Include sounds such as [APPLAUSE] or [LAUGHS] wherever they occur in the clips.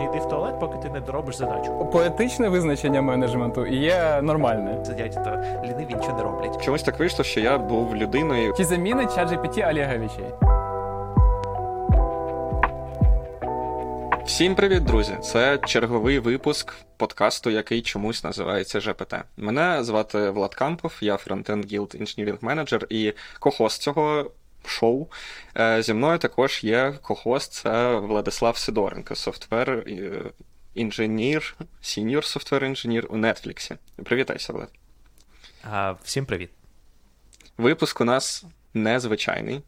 не йди в туалет, поки ти не доробиш задачу. Поетичне визначення менеджменту є нормальне. Сидять то ліниві нічого не роблять. Чомусь так вийшло, що я був людиною. Чи замінить чат GPT Олеговичей? Всім привіт, друзі! Це черговий випуск подкасту, який чомусь називається ЖПТ. Мене звати Влад Кампов, я фронтенд Guild Engineering Manager і кохост цього шоу. Е, Зі мною також є co-host, це Владислав Сидоренко, software engineer, senior software engineer у Нетфліксі. Привітайся, Влад. А, Всім привіт. Випуск у нас незвичайний.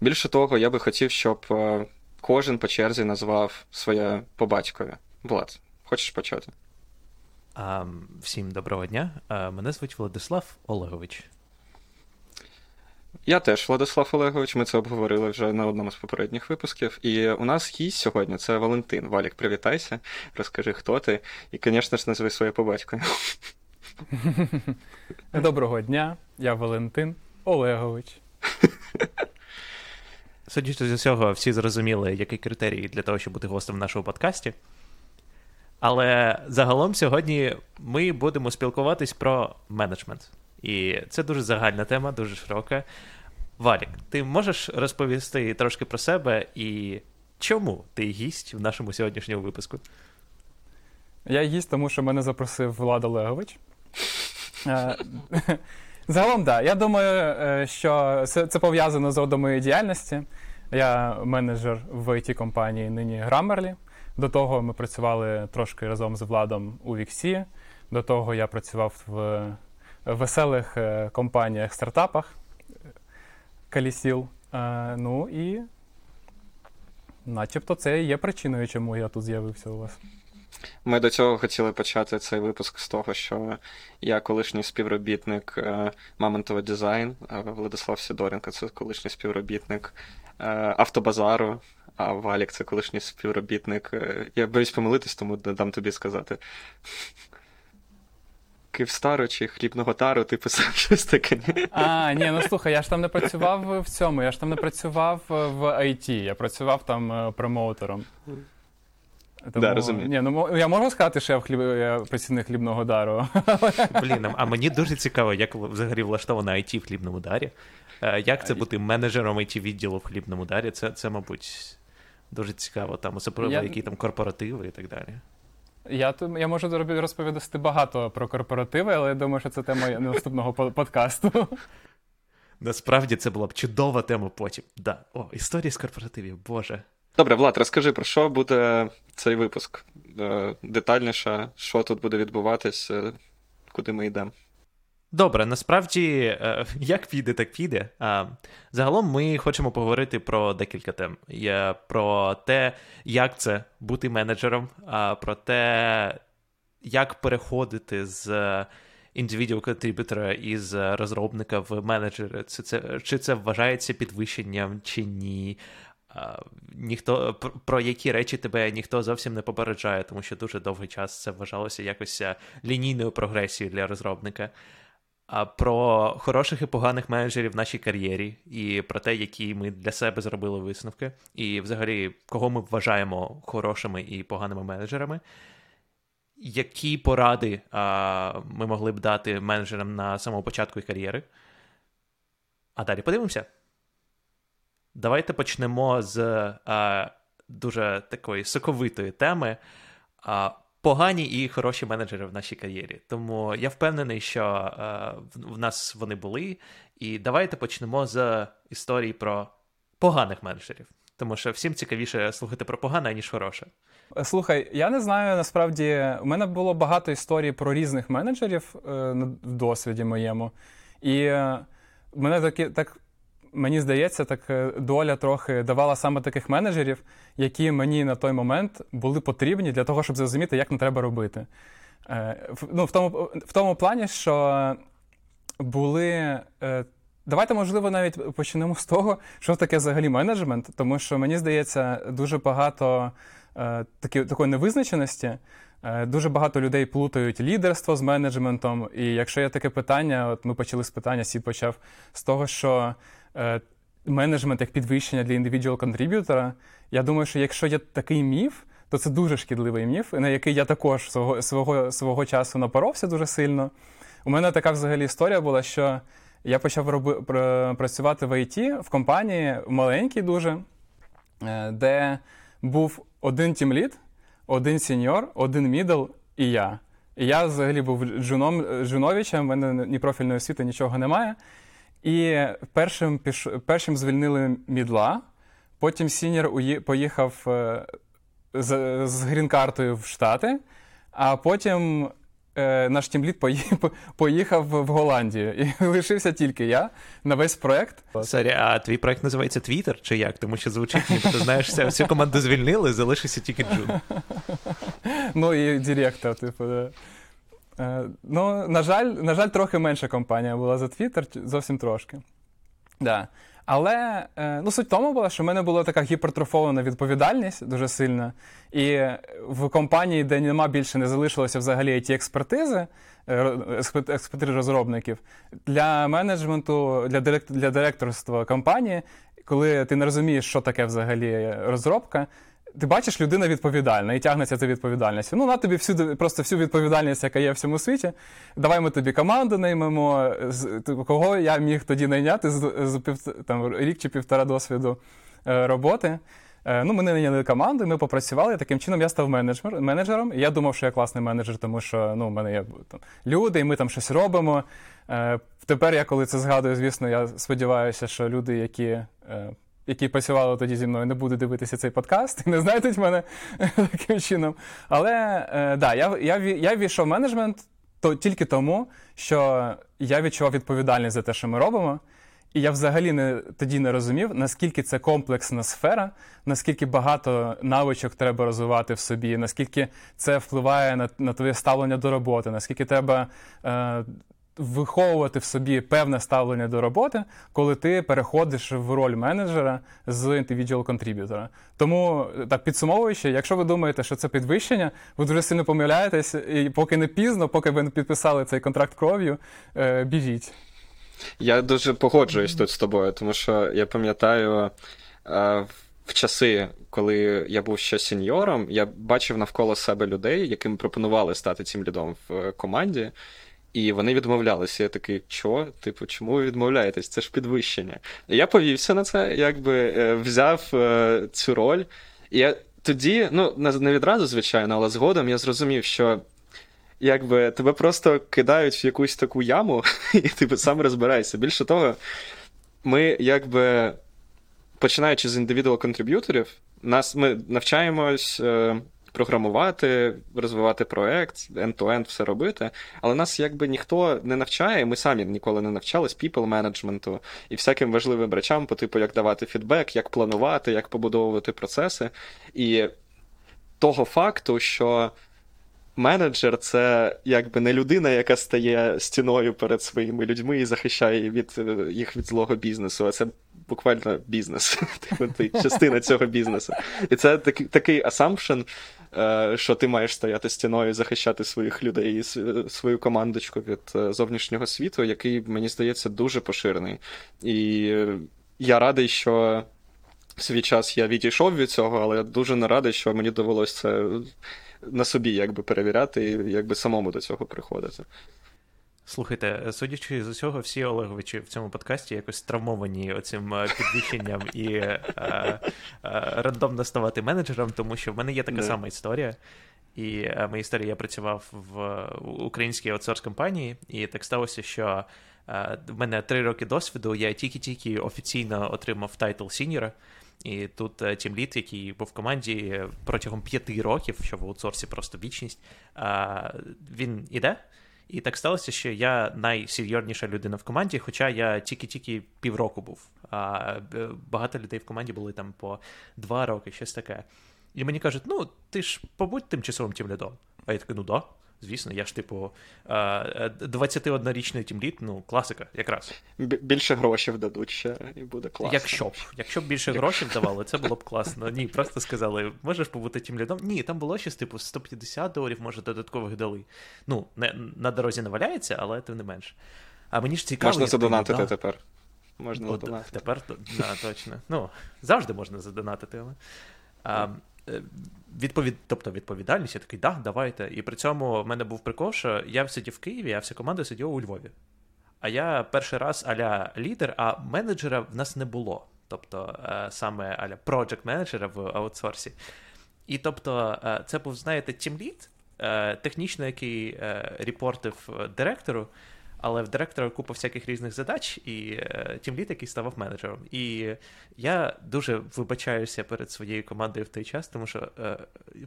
Більше того, я би хотів, щоб е, кожен по черзі назвав своє по батькові. Влад, хочеш почати? А, Всім доброго дня. А, Мене звуть Владислав Олегович. Я теж Владислав Олегович, ми це обговорили вже на одному з попередніх випусків. І у нас гість сьогодні це Валентин. Валік, привітайся, розкажи, хто ти, і, звісно ж, назви своє по батькові. [LAUGHS] Доброго дня, я Валентин Олегович. [LAUGHS] Судячи з усього, всі зрозуміли, який критерій для того, щоб бути гостем в нашому подкасті. Але загалом сьогодні ми будемо спілкуватись про менеджмент. І це дуже загальна тема, дуже широка. Валік, ти можеш розповісти трошки про себе і чому ти гість в нашому сьогоднішньому випуску? Я гість, тому що мене запросив Влад Олегович. Е, [LAUGHS] загалом, так. Я думаю, е, що це, пов'язано з родом моєї діяльності. Я менеджер в it компанії нині Grammarly. До того ми працювали трошки разом з Владом у Віксі. До того я працював в веселих е, компаніях, стартапах Калісіл. Ну і начебто це є причиною, чому я тут з'явився у вас. Ми до цього хотіли почати цей випуск з того, що я колишній співробітник Мамонтова Дизайн, Владислав Сідоренко це колишній співробітник Автобазару, а Валік це колишній співробітник. Я боюсь помилитись, тому дам тобі сказати. Київстару чи хлібного тару, [LAUGHS] ти писав щось таке. А, ні, ну слухай, я ж там не працював в цьому, я ж там не працював в IT, я працював там промоутером. Тому, да, розумію. Ні, ну я можу сказати, що я в хліб... я працівник хлібного дару. [LAUGHS] Блін, а мені дуже цікаво, як взагалі влаштовано IT в хлібному дарі. Як це бути менеджером it відділу в хлібному дарі? Це, це мабуть, дуже цікаво, там, особливо я... які там корпоративи і так далі. Я я можу розповідати багато про корпоративи, але я думаю, що це тема наступного подкасту. Насправді це була б чудова тема потім. Да. О, історії з корпоративів, Боже. Добре, Влад, розкажи, про що буде цей випуск? Детальніше, що тут буде відбуватись, куди ми йдемо. Добре, насправді, як піде, так піде. Загалом ми хочемо поговорити про декілька тем. Про те, як це бути менеджером, про те, як переходити з individual contributor із розробника в менеджера. Чи це, чи це вважається підвищенням, чи ні. Ніхто про які речі тебе ніхто зовсім не попереджає, тому що дуже довгий час це вважалося якось лінійною прогресією для розробника про хороших і поганих менеджерів в нашій кар'єрі, і про те, які ми для себе зробили висновки, і взагалі, кого ми вважаємо хорошими і поганими менеджерами. Які поради а, ми могли б дати менеджерам на самому початку їх кар'єри? А далі подивимося. Давайте почнемо з а, дуже такої соковитої теми. А, погані і хороші менеджери в нашій кар'єрі. Тому я впевнений, що е, в нас вони були. І давайте почнемо з історії про поганих менеджерів. Тому що всім цікавіше слухати про погане, ніж хороше. Слухай, я не знаю насправді. У мене було багато історій про різних менеджерів е, в досвіді моєму. І е, мене такі так мені здається, так е, доля трохи давала саме таких менеджерів, які мені на той момент були потрібні для того, щоб зрозуміти, як не треба робити. Е, ну, В тому в тому плані, що були. Е, давайте, можливо, навіть почнемо з того, що таке взагалі менеджмент, тому що мені здається, дуже багато такі, такої невизначеності. Дуже багато людей плутають лідерство з менеджментом. І якщо є таке питання, от ми почали з питання, Сі почав з того, що менеджмент як підвищення для individual contributor а. Я думаю, що якщо є такий міф, то це дуже шкідливий міф, на який я також свого свого, свого часу напоровся дуже сильно. У мене така взагалі історія була, що я почав роби, працювати в ІТ в компанії маленькій дуже, е, де був один тімлід, один сеньор, один мідл і я. І я взагалі був джуном, джуновичем, в мене ні профільної освіти, нічого немає. І першим піш... першим звільнили мідла, потім сіньор поїхав е, з, з грін-картою в Штати, а потім е, наш тімлід поїхав в Голландію. І [LAUGHS] лишився тільки я на весь проект. Sorry, а твій проект називається Твіттер чи як? Тому що звучить, ніби ти знаєш, всю команду звільнили, залишився тільки Джун. [LAUGHS] Ну і директор, типу. Е, ну, на жаль, на жаль, трохи менша компанія була за Twitter, зовсім трошки. Да. Але е, ну, суть тому була, що в мене була така гіпертрофована відповідальність дуже сильна. І в компанії, де нема більше не залишилося взагалі it експертизи, е, експертизи розробників, для менеджменту, для директ, для директорства компанії, коли ти не розумієш, що таке взагалі розробка, ти бачиш, людина відповідальна і тягнеться за відповідальністю. Ну, на тобі всюди просто всю відповідальність, яка є в цьому світі. Давай ми тобі команду наймемо. Кого я міг тоді найняти з, з там, рік чи півтора досвіду е, роботи. Е, ну, Ми не найняли команду, ми попрацювали. Таким чином я став менеджер, менеджером. І я думав, що я класний менеджер, тому що ну, в мене є там, люди, і ми там щось робимо. Е, тепер я, коли це згадую, звісно, я сподіваюся, що люди, які які працювали тоді зі мною, не будуть дивитися цей подкаст і [LAUGHS] не знайдуть мене [LAUGHS] таким чином. Але е, да, я я, я війшов в менеджмент то, тільки тому, що я відчував відповідальність за те, що ми робимо. І я взагалі не тоді не розумів, наскільки це комплексна сфера, наскільки багато навичок треба розвивати в собі, наскільки це впливає на на твоє ставлення до роботи, наскільки треба е, виховувати в собі певне ставлення до роботи, коли ти переходиш в роль менеджера з individual contributor. Тому так підсумовуючи, якщо ви думаєте, що це підвищення, ви дуже сильно помиляєтесь, і поки не пізно, поки ви не підписали цей контракт кров'ю, е, біжіть. Я дуже погоджуюсь тут з тобою, тому що я пам'ятаю. Е, в часи, коли я був ще сеньором, я бачив навколо себе людей, яким пропонували стати цим лідом в е, команді. І вони відмовлялися. Я такий, що? Типу, чому ви відмовляєтесь? Це ж підвищення. Я повівся на це, якби е, взяв е, цю роль. І я тоді, ну, не відразу, звичайно, але згодом я зрозумів, що якби тебе просто кидають в якусь таку яму, [LAUGHS] і ти сам розбираєшся. Більше того, ми якби. Починаючи з індивідуал контриб'юторів, нас ми навчаємось е, програмувати, розвивати проект, end-to-end все робити. Але нас якби ніхто не навчає, ми самі ніколи не навчались people менеджменту і всяким важливим речам, по типу, як давати фідбек, як планувати, як побудовувати процеси. І того факту, що. Менеджер це якби не людина, яка стає стіною перед своїми людьми і захищає від їх від злого бізнесу, а це буквально бізнес, [LAUGHS] типу, частина цього бізнесу. І це такий такий Е, що ти маєш стояти стіною і захищати своїх людей і свою командочку від е, зовнішнього світу, який, мені здається, дуже поширений. І я радий, що в свій час я відійшов від цього, але я дуже не радий, що мені довелося це на собі якби перевіряти і якби самому до цього приходити. Слухайте, судячи з усього, всі Олеговичі в цьому подкасті якось травмовані оцим е, підвищенням і е, е, рандомно ставати менеджером, тому що в мене є така yeah. сама історія. І е, моя історія я працював в українській аутсорс компанії, і так сталося, що е, в мене три роки досвіду, я тільки-тільки офіційно отримав title сіньора. І тут е, тімлід, який був в команді протягом п'яти років, що в аутсорсі просто вічність, він іде. І так сталося, що я найсерйозніша людина в команді, хоча я тільки-тільки півроку був. А е, багато людей в команді були там по два роки, щось таке. І мені кажуть, ну, ти ж побудь тимчасовим тімлідом. А я такий, ну да. Звісно, я ж, типу, 21-річний тімлід, ну, класика, якраз. Більше грошей дадуть ще, і буде класно. Якщо б якщо б більше грошей давали, це було б класно. Ні, [LAUGHS] просто сказали, можеш побути тімлідом? Ні, там було щось, типу, 150 доларів, може, додаткових дали. Ну, не, на дорозі не валяється, але тим не менш. А мені ж цікаво. Можна задонатити да. тепер. Можна От, задонатити. Тепер, да, точно. Ну, завжди можна задонатити, але. А, відповід... тобто відповідальність, я такий, да, давайте. І при цьому в мене був прикол, що я сидів в Києві, а вся команда сиділа у Львові. А я перший раз аля лідер, а менеджера в нас не було. Тобто саме аля project менеджера в аутсорсі. І тобто, це був, знаєте, тімлід, технічно, який репортив директору але в директора купа всяких різних задач, і е, тімліт, який ставав менеджером. І я дуже вибачаюся перед своєю командою в той час, тому що е,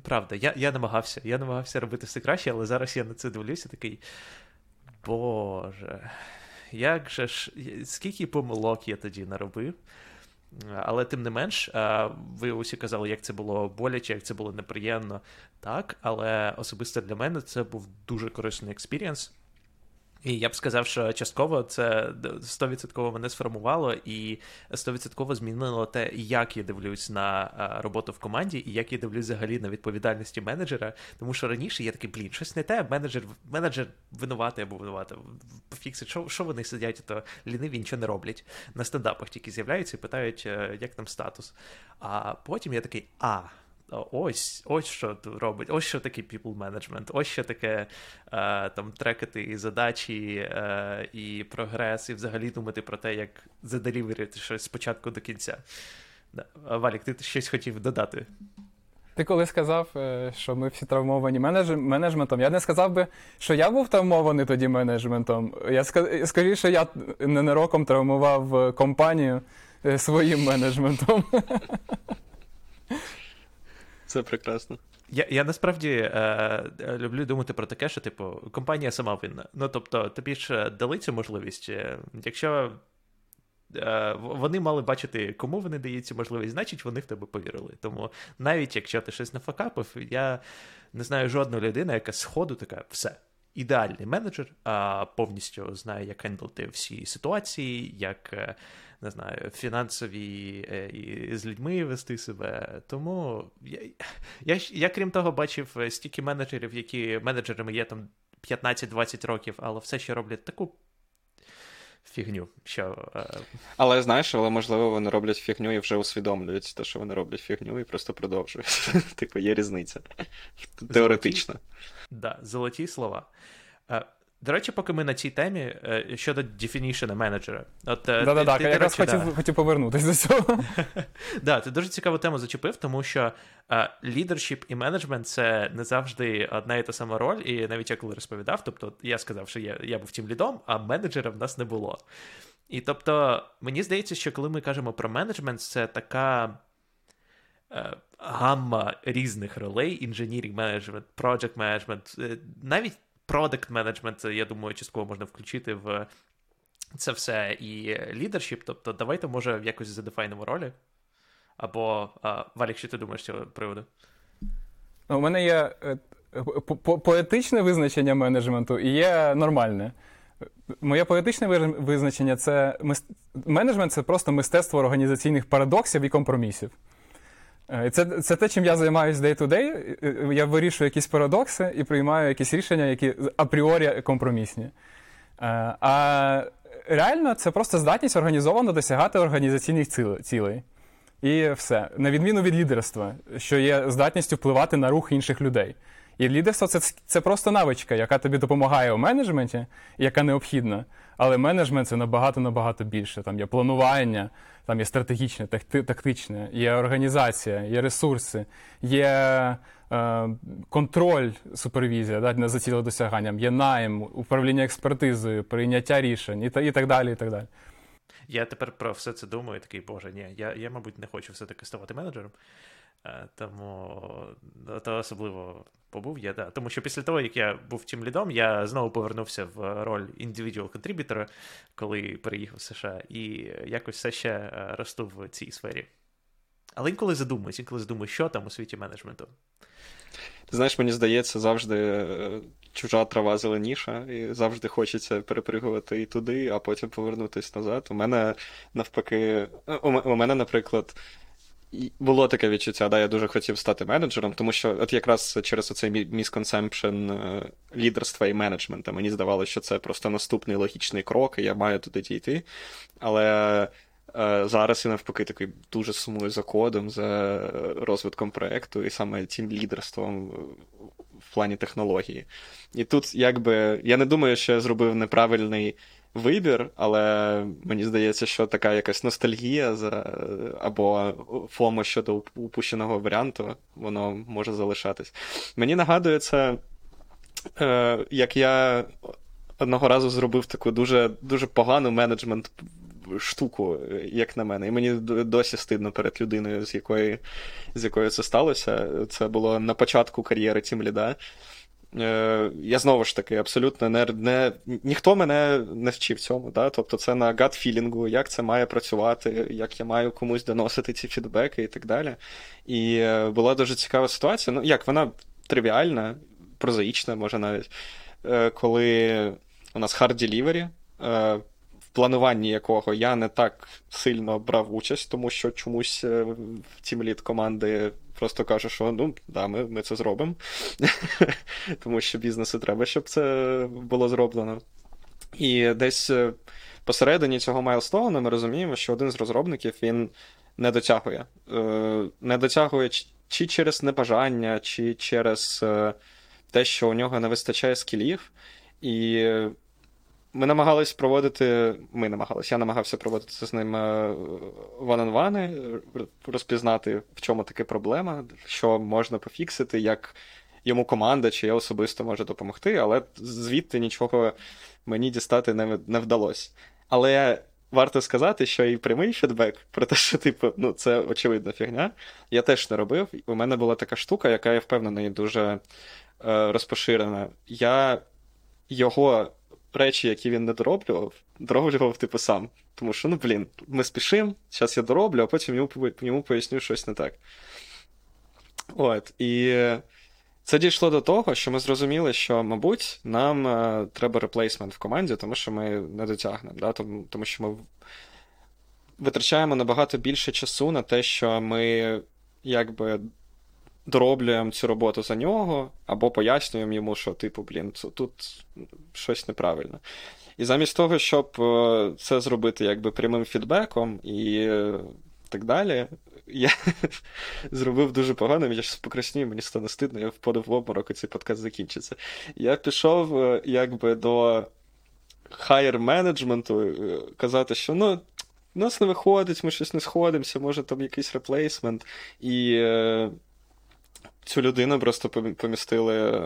правда, я я намагався, я намагався робити все краще, але зараз я на це дивлюся, такий. Боже, як же ж, скільки помилок я тоді наробив. Але тим не менш, ви усі казали, як це було боляче, як це було неприємно. Так, але особисто для мене це був дуже корисний experience. І я б сказав, що частково це 100% мене сформувало і 100% змінило те, як я дивлюсь на роботу в команді, і як я дивлюсь взагалі на відповідальності менеджера. Тому що раніше я такий, блін, щось не те, менеджер менеджер винуватий або винуватий. Пофіксить, що що вони сидять, то ліниві нічого не роблять. На стендапах тільки з'являються і питають, е, як там статус. А потім я такий, а ось ось що робить, ось що таке people management, ось що таке е, там трекати задачі е, і прогрес, і взагалі думати про те, як заделіверити щось спочатку до кінця. Да. Валік, ти щось хотів додати? Ти коли сказав, е, що ми всі травмовані менедж... менеджментом, я не сказав би, що я був травмований тоді менеджментом. Я скоріше, я ненароком травмував е, компанію е, своїм менеджментом. [LAUGHS] Це прекрасно. Я я насправді е, люблю думати про таке, що, типу, компанія сама винна. Ну, тобто, тобі ж дали цю можливість. Е, якщо е, вони мали бачити, кому вони дають цю можливість, значить вони в тебе повірили. Тому навіть якщо ти щось нафакапив, я не знаю жодної людини, яка з ходу така, все. Ідеальний менеджер, а повністю знає, як хендлити всі ситуації, як е, не знаю, фінансові е, і з людьми вести себе. Тому я, я, я крім того, бачив е, стільки менеджерів, які менеджерами є там 15-20 років, але все ще роблять таку. Фігню, що. Але знаєш, але можливо вони роблять фігню і вже усвідомлюють те, що вони роблять фігню, і просто продовжують. [LAUGHS] Типу, є різниця. Теоретично. Да, золоті слова. Е, до речі, поки ми на цій темі е, щодо definition менеджера. От, е, да, ти, ти, я якраз хотів, да. хотів повернутися до цього. [LAUGHS] Да, ти дуже цікаву тему зачепив, тому що лідершіп і менеджмент це не завжди одна і та сама роль. І навіть я коли розповідав, тобто я сказав, що я я був тим лідом, а менеджера в нас не було. І тобто, мені здається, що коли ми кажемо про менеджмент, це така. Гамма різних ролей: інженірінг менеджмент, project менеджмент, навіть продакт менеджмент, я думаю, частково можна включити в це все і лідершіп. Тобто, давайте, може, якось задефайнимо ролі. Або Валік, що ти думаєш з цього приводу? У мене є е, поетичне визначення менеджменту і є нормальне. Моє поетичне визначення це менеджмент це просто мистецтво організаційних парадоксів і компромісів. Е, це це те, чим я займаюся day-to-day. Я вирішую якісь парадокси і приймаю якісь рішення, які апріорі компромісні. Е, а реально це просто здатність організовано досягати організаційних цілей. І все. На відміну від лідерства, що є здатністю впливати на рух інших людей. І лідерство це це просто навичка, яка тобі допомагає у менеджменті, яка необхідна. Але менеджмент це набагато-набагато більше. Там є планування, там є стратегічне, тактичне, є організація, є ресурси, є е, контроль, супервізія да, за цілим досяганням, є найм, управління експертизою, прийняття рішень і, і так далі. і так далі. Я тепер про все це думаю, такий, боже, ні, я, я мабуть, не хочу все-таки ставати менеджером. Е, тому то особливо побув я, да. Тому що після того, як я був тим лідом, я знову повернувся в роль індивідуал контриб'ютора, коли переїхав в США, і якось все ще е, росту в цій сфері. Але інколи задумуюсь, інколи задумуюсь, що там у світі менеджменту. Ти знаєш, мені здається, завжди е, чужа трава зеленіша, і завжди хочеться перепригувати і туди, а потім повернутися назад. У мене навпаки, у мене, наприклад було таке відчуття, да, я дуже хотів стати менеджером, тому що от якраз через оцей місконсемпшн лідерства і менеджмента мені здавалося, що це просто наступний логічний крок, і я маю туди дійти. Але Е, зараз я навпаки такий дуже сумую за кодом, за розвитком проєкту і саме тим лідерством в плані технології. І тут, якби, я не думаю, що я зробив неправильний вибір, але мені здається, що така якась ностальгія за або фомо щодо упущеного варіанту, воно може залишатись. Мені нагадує це, е, як я одного разу зробив таку дуже дуже погану менеджмент штуку, як на мене. І мені досі стидно перед людиною, з якої з якою це сталося. Це було на початку кар'єри Тімліда. Е, я знову ж таки абсолютно не, не ніхто мене не вчив цьому. Да? Тобто це на гат-філінгу, як це має працювати, як я маю комусь доносити ці фідбеки і так далі. І е, була дуже цікава ситуація. Ну, як вона тривіальна, прозаїчна, може навіть, е, коли у нас hard delivery, в плануванні якого я не так сильно брав участь, тому що чомусь в тімліт команди просто каже, що ну да, ми ми це зробимо. [LAUGHS] Тому що бізнесу треба, щоб це було зроблено. І десь е, посередині цього майлстоуна ми розуміємо, що один з розробників він не дотягує. Е, не дотягує чи через небажання, чи через е, те, що у нього не вистачає скілів. І ми намагались проводити. Ми намагались, я намагався проводити з ним ван-он-вани, розпізнати, в чому таке проблема, що можна пофіксити, як йому команда чи я особисто може допомогти, але звідти нічого мені дістати не, не вдалося. Але варто сказати, що і прямий фідбек про те, що типу, ну, це очевидна фігня, я теж не робив. У мене була така штука, яка я впевнений дуже е, розпоширена. Я його речі, які він не дороблював, дороблював типу сам. Тому що, ну, блін, ми спішимо, зараз я дороблю, а потім йому йому поясню щось не так. От. І це дійшло до того, що ми зрозуміли, що, мабуть, нам е, треба replacement в команді, тому що ми не дотягнемо. Да? Тому, тому що ми витрачаємо набагато більше часу на те, що ми якби дороблюємо цю роботу за нього, або пояснюємо йому, що, типу, блін, тут щось неправильно. І замість того, щоб е, це зробити якби прямим фідбеком і е, так далі, я [LAUGHS] зробив дуже погано, я зараз покраснію, мені стане стидно, я впадав в обморок, і цей подкаст закінчиться. Я пішов е, якби до higher management у казати, що ну. У нас не виходить, ми щось не сходимося, може там якийсь replacement. І цю людину просто помістили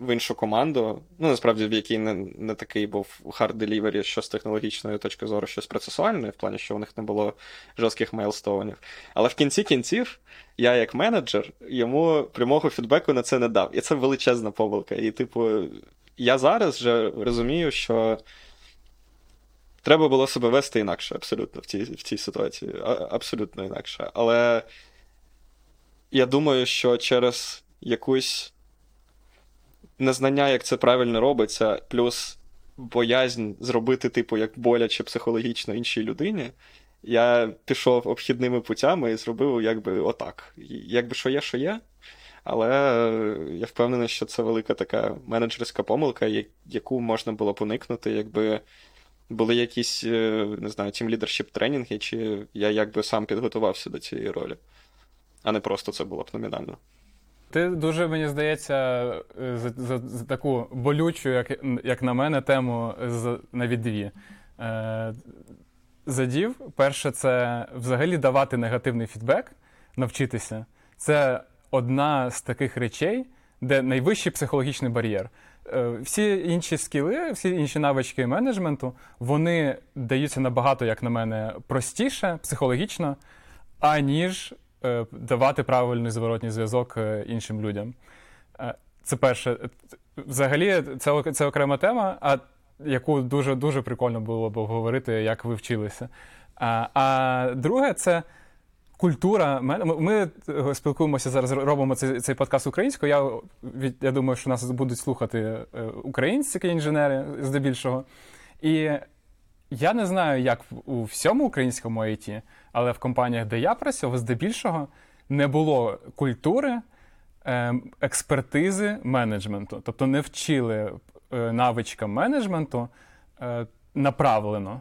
в іншу команду. Ну, насправді, в якій не не такий був hard delivery, що з технологічної точки зору, що з процесуальної, в плані, що у них не було жорстких майлстоунів. Але в кінці кінців, я, як менеджер, йому прямого фідбеку на це не дав. І це величезна помилка. І, типу, я зараз вже розумію, що. Треба було себе вести інакше, абсолютно в цій в цій ситуації. А, абсолютно інакше. Але я думаю, що через якусь незнання, як це правильно робиться, плюс боязнь зробити, типу, як боляче психологічно іншій людині, я пішов обхідними путями і зробив якби отак. Якби що є, що є. Але я впевнений, що це велика така менеджерська помилка, яку можна було б уникнути, якби були якісь, е, не знаю, тім лідершіп тренінги, чи я якби сам підготувався до цієї ролі а не просто це було б номінально. Ти дуже, мені здається, е, за, за, за таку болючу, як як на мене, тему з, навіть дві. Е, задів. Перше, це взагалі давати негативний фідбек, навчитися. Це одна з таких речей, де найвищий психологічний бар'єр. Е, всі інші скіли, всі інші навички менеджменту, вони даються набагато, як на мене, простіше психологічно, аніж давати правильний зворотній зв'язок е, іншим людям. Е, це перше. Взагалі, це це окрема тема, а яку дуже дуже прикольно було б обговорити, як ви вчилися. А а друге, це культура. Ми спілкуємося зараз, робимо цей цей подкаст українською. Я я думаю, що нас будуть слухати українські інженери здебільшого. І я не знаю, як у всьому українському IT, але в компаніях, де я працював, здебільшого не було культури ем, експертизи менеджменту. Тобто не вчили е, навичкам менеджменту е, направлено.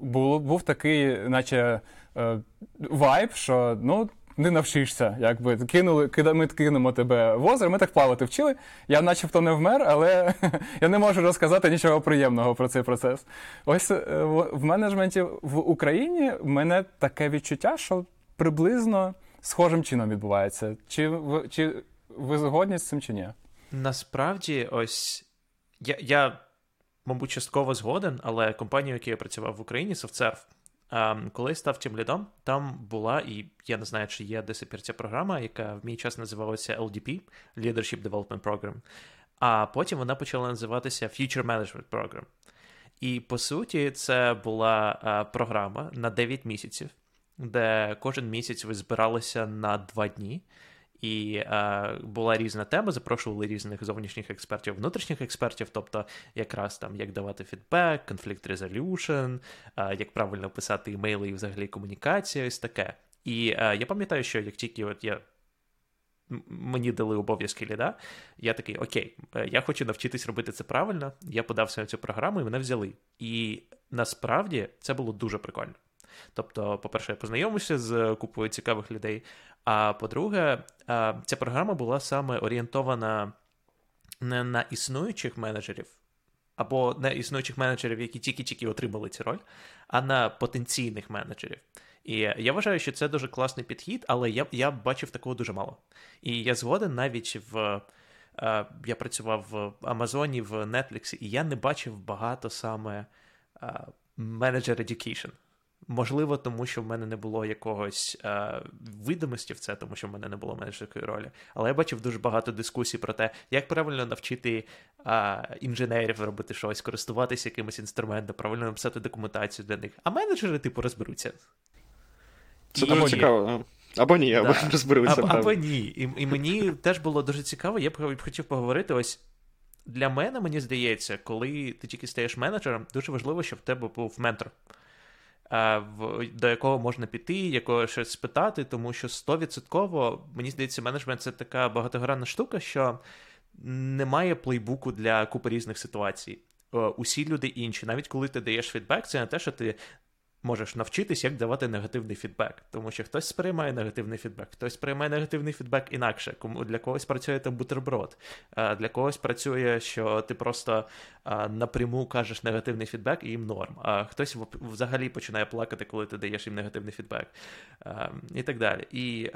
був, був такий, наче е, вайб, що ну. Не навчишся, якби кинули, ми кинемо тебе в озеро, ми так плавати вчили. Я начебто не вмер, але [LAUGHS] я не можу розказати нічого приємного про цей процес. Ось е, в менеджменті в Україні в мене таке відчуття, що приблизно схожим чином відбувається. Чи чи ви згодні з цим чи ні? Насправді, ось я, я мабуть, частково згоден, але компанія, в якій я працював в Україні, SoftServe, коли я став тим лідом, там була, і я не знаю, чи є десь ця програма, яка в мій час називалася LDP Leadership Development Program, а потім вона почала називатися Future Management Program. І по суті, це була програма на 9 місяців, де кожен місяць ви збиралися на 2 дні. І е, була різна тема, запрошували різних зовнішніх експертів, внутрішніх експертів, тобто якраз там як давати фідбек, конфлікт резолюшн, як правильно писати імейли і взагалі комунікація, ось таке. І е, я пам'ятаю, що як тільки от я. Мені дали обов'язки ліда, я такий, окей, е, я хочу навчитись робити це правильно. Я подався на цю програму і мене взяли. І насправді це було дуже прикольно. Тобто, по-перше, я познайомився з купою цікавих людей. А по-друге, ця програма була саме орієнтована не на існуючих менеджерів, або на існуючих менеджерів, які тільки-тільки отримали цю роль, а на потенційних менеджерів. І я вважаю, що це дуже класний підхід, але я я бачив такого дуже мало. І я згоден навіть в. Я працював в Амазоні, в Netflix, і я не бачив багато саме менеджер education. Можливо, тому що в мене не було якогось е, видимості в це, тому що в мене не було менеджерської ролі. Але я бачив дуже багато дискусій про те, як правильно навчити е, інженерів робити щось, користуватися якимось інструментом, правильно написати документацію для них. А менеджери, типу, розберуться. Це дуже цікаво. Або ні, або да. [LAUGHS] розберуться. Або, або ні. І, і мені теж було дуже цікаво, я б хотів поговорити ось. Для мене, мені здається, коли ти тільки стаєш менеджером, дуже важливо, щоб в тебе був ментор до якого можна піти, якого щось спитати, тому що 100% мені здається, менеджмент це така багатогранна штука, що немає плейбуку для купи різних ситуацій. Усі люди інші, навіть коли ти даєш фідбек, це не те, що ти можеш навчитись, як давати негативний фідбек. Тому що хтось сприймає негативний фідбек, хтось сприймає негативний фідбек інакше. Кому для когось працює там бутерброд, для когось працює, що ти просто напряму кажеш негативний фідбек і їм норм. А хтось взагалі починає плакати, коли ти даєш їм негативний фідбек. І так далі. І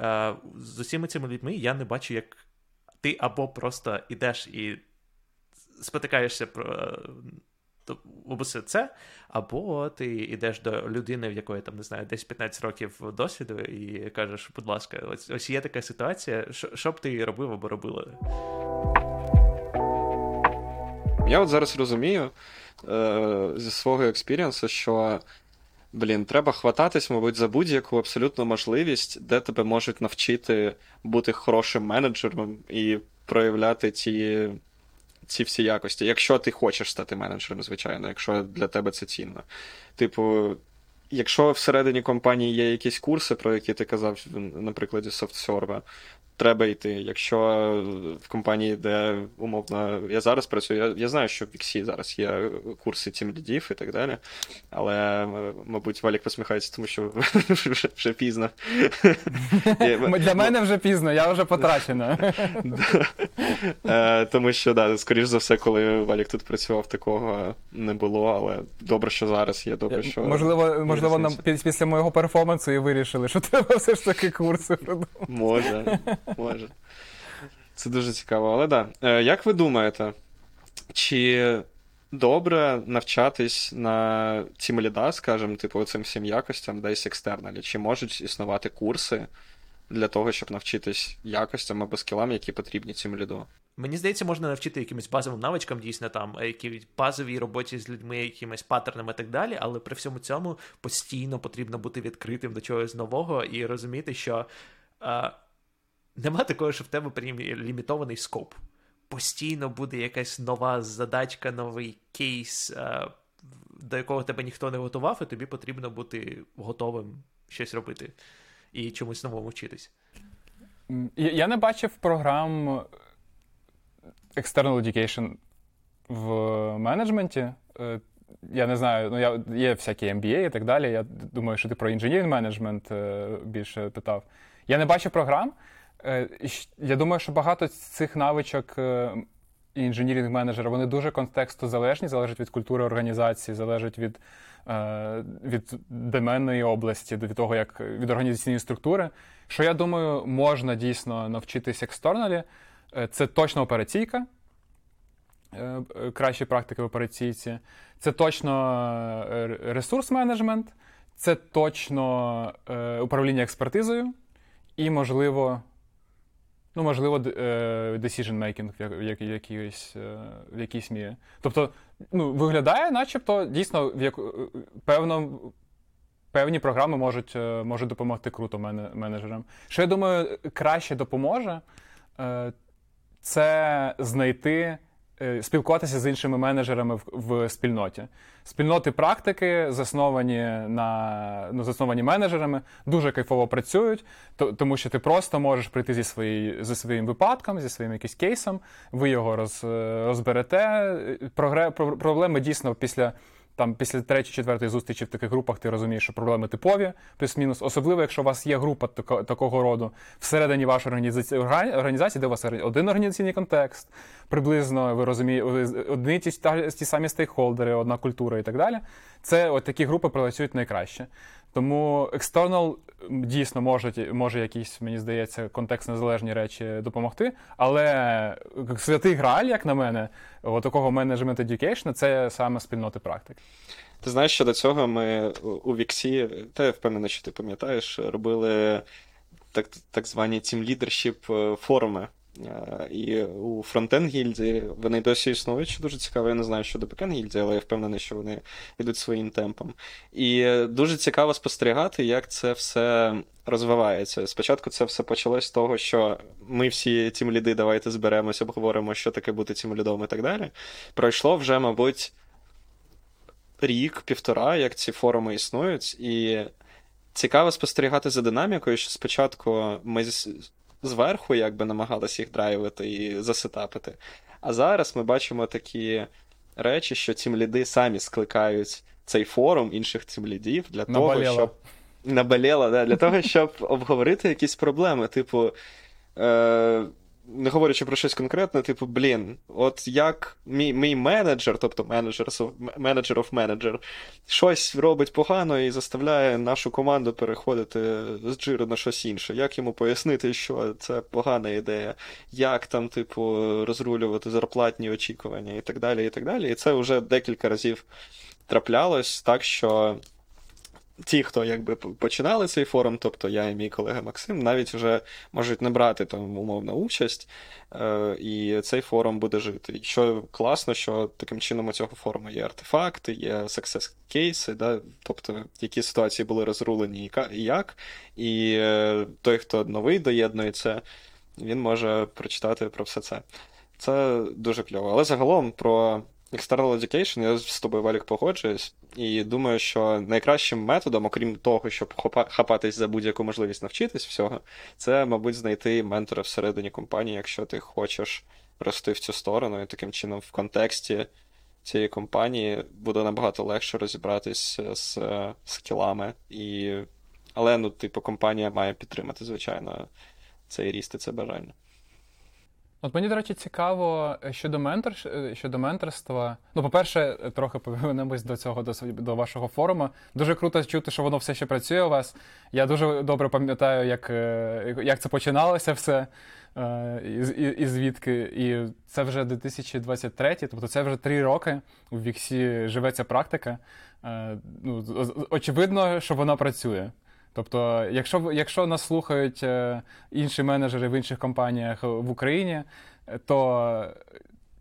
з усіма цими людьми я не бачу, як ти або просто ідеш і спотикаєшся про усе це, або ти йдеш до людини, в якої там не знаю, десь 15 років досвіду, і кажеш, будь ласка, ось ось є така ситуація, що, б ти робив або робила? Я от зараз розумію е, зі свого експірієнсу, що. Блін, треба хвататись, мабуть, за будь-яку абсолютну можливість, де тебе можуть навчити бути хорошим менеджером і проявляти ті ці всі якості, якщо ти хочеш стати менеджером, звичайно, якщо для тебе це цінно. Типу, якщо всередині компанії є якісь курси, про які ти казав, на прикладі SoftServe, треба йти. Якщо в компанії, де умовно я зараз працюю, я я знаю, що в Віксі зараз є курси тімлідів і так далі. Але, мабуть, Валік посміхається, тому що [LAUGHS] вже, пізно. [LAUGHS] Для мене вже пізно, я вже потрачена. [LAUGHS] Е, тому що, да, скоріш за все, коли Валік тут працював, такого не було, але добре, що зараз є. Добре, що можливо, можливо, нам після моєго перформансу і вирішили, що треба все ж таки курси придумати. Може. Може. Це дуже цікаво. Але так. Да. Е, як ви думаєте, чи добре навчатись на цим ліда, скажімо, типу, цим всім якостям десь екстерналі? Чи можуть існувати курси для того, щоб навчитись якостям або скілам, які потрібні цим ліду? Мені здається, можна навчити якимось базовим навичкам, дійсно там, е, якій базовій роботі з людьми, якимись паттернами і так далі, але при всьому цьому постійно потрібно бути відкритим до чогось нового і розуміти, що. Нема такого, що в тебе прям лімітований скоп. Постійно буде якась нова задачка, новий кейс, е, до якого тебе ніхто не готував, і тобі потрібно бути готовим щось робити і чомусь новому вчитись. Я не бачив програм External Education в менеджменті. Е, я не знаю, ну я є всякі MBA і так далі. Я думаю, що ти про інженерний менеджмент більше питав. Я не бачу програм. Я думаю, що багато цих навичок інженірінг менеджера вони дуже контексту залежні, залежать від культури організації, залежать від Е, від доменної області, від того, як від організаційної структури. Що я думаю, можна дійсно навчитись екстерналі, е, це точно операційка. Е, кращі практики в операційці, це точно ресурс менеджмент, це точно управління експертизою і, можливо, Ну, можливо, е, decision making в якійсь, е, в якійсь мірі. Тобто, ну, виглядає, начебто, дійсно, в як, певно, певні програми можуть е, можуть допомогти круто менеджерам. Що я думаю, краще допоможе, це знайти Е, спілкуватися з іншими менеджерами в, в спільноті. Спільноти практики, засновані на ну, засновані менеджерами, дуже кайфово працюють, то, тому що ти просто можеш прийти зі свої, зі своїм випадком, зі своїм якимось кейсом, ви його роз, розберете. Прогре, проблеми дійсно після там після третьої, четвертої зустрічі в таких групах ти розумієш, що проблеми типові, плюс-мінус. Особливо, якщо у вас є група такого роду всередині вашої організації, де у вас один організаційний контекст, приблизно ви розумієте, одні ті, ті самі стейкхолдери, одна культура і так далі. Це от такі групи працюють найкраще. Тому external дійсно може, може якісь, мені здається, контекст незалежні речі допомогти. Але святий граль, як на мене, такого менеджмент education це саме спільноти практик. Ти знаєш, що до цього ми у Віксі, та я впевнений, що ти пам'ятаєш, робили так так звані Team Leadership форуми. Е, і у фронтен гільдії вони досі існують, що дуже цікаво. Я не знаю, що до бекен гільдії, але я впевнений, що вони йдуть своїм темпом. І дуже цікаво спостерігати, як це все розвивається. Спочатку це все почалось з того, що ми всі тім ліди, давайте зберемось, обговоримо, що таке бути тім лідом і так далі. Пройшло вже, мабуть, рік, півтора, як ці форуми існують, і цікаво спостерігати за динамікою, що спочатку ми зверху якби намагалися їх драйвити і засетапити. А зараз ми бачимо такі речі, що ці ліди самі скликають цей форум інших цим лідів для того, щоб. Наболіло, да, для того, щоб обговорити якісь проблеми. Типу, е, не говорячи про щось конкретне, типу, блін, от як мій мій менеджер, тобто менеджер менеджер of менеджер, щось робить погано і заставляє нашу команду переходити з джиру на щось інше. Як йому пояснити, що це погана ідея, як там, типу, розрулювати зарплатні очікування і так далі. І так далі. І це вже декілька разів траплялось так, що ті, хто якби починали цей форум, тобто я і мій колега Максим, навіть вже можуть не брати там умовно участь, е, і цей форум буде жити. І що класно, що таким чином у цього форуму є артефакти, є success кейси, да? тобто які ситуації були розрулені і як. І е, той, хто новий доєднується, він може прочитати про все це. Це дуже кльово. Але загалом про External Education, я з тобою Валік погоджуюсь, і думаю, що найкращим методом, окрім того, щоб хапатись за будь-яку можливість навчитись всього, це, мабуть, знайти ментора всередині компанії, якщо ти хочеш рости в цю сторону, і таким чином в контексті цієї компанії буде набагато легше розібратись з скілами. І... Але, ну, типу, компанія має підтримати, звичайно, цей ріст і це бажання. От мені, до речі, цікаво е, щодо ментор, е, щодо менторства. Ну, по-перше, трохи [LAUGHS] повернемось до цього, до до вашого форуму. Дуже круто чути, що воно все ще працює у вас. Я дуже добре пам'ятаю, як е, як це починалося все, і, і, і звідки. І це вже 2023, тобто це вже три роки у Віксі живе ця практика. Ну, Очевидно, що вона працює. Тобто, якщо якщо нас слухають е, інші менеджери в інших компаніях в Україні, то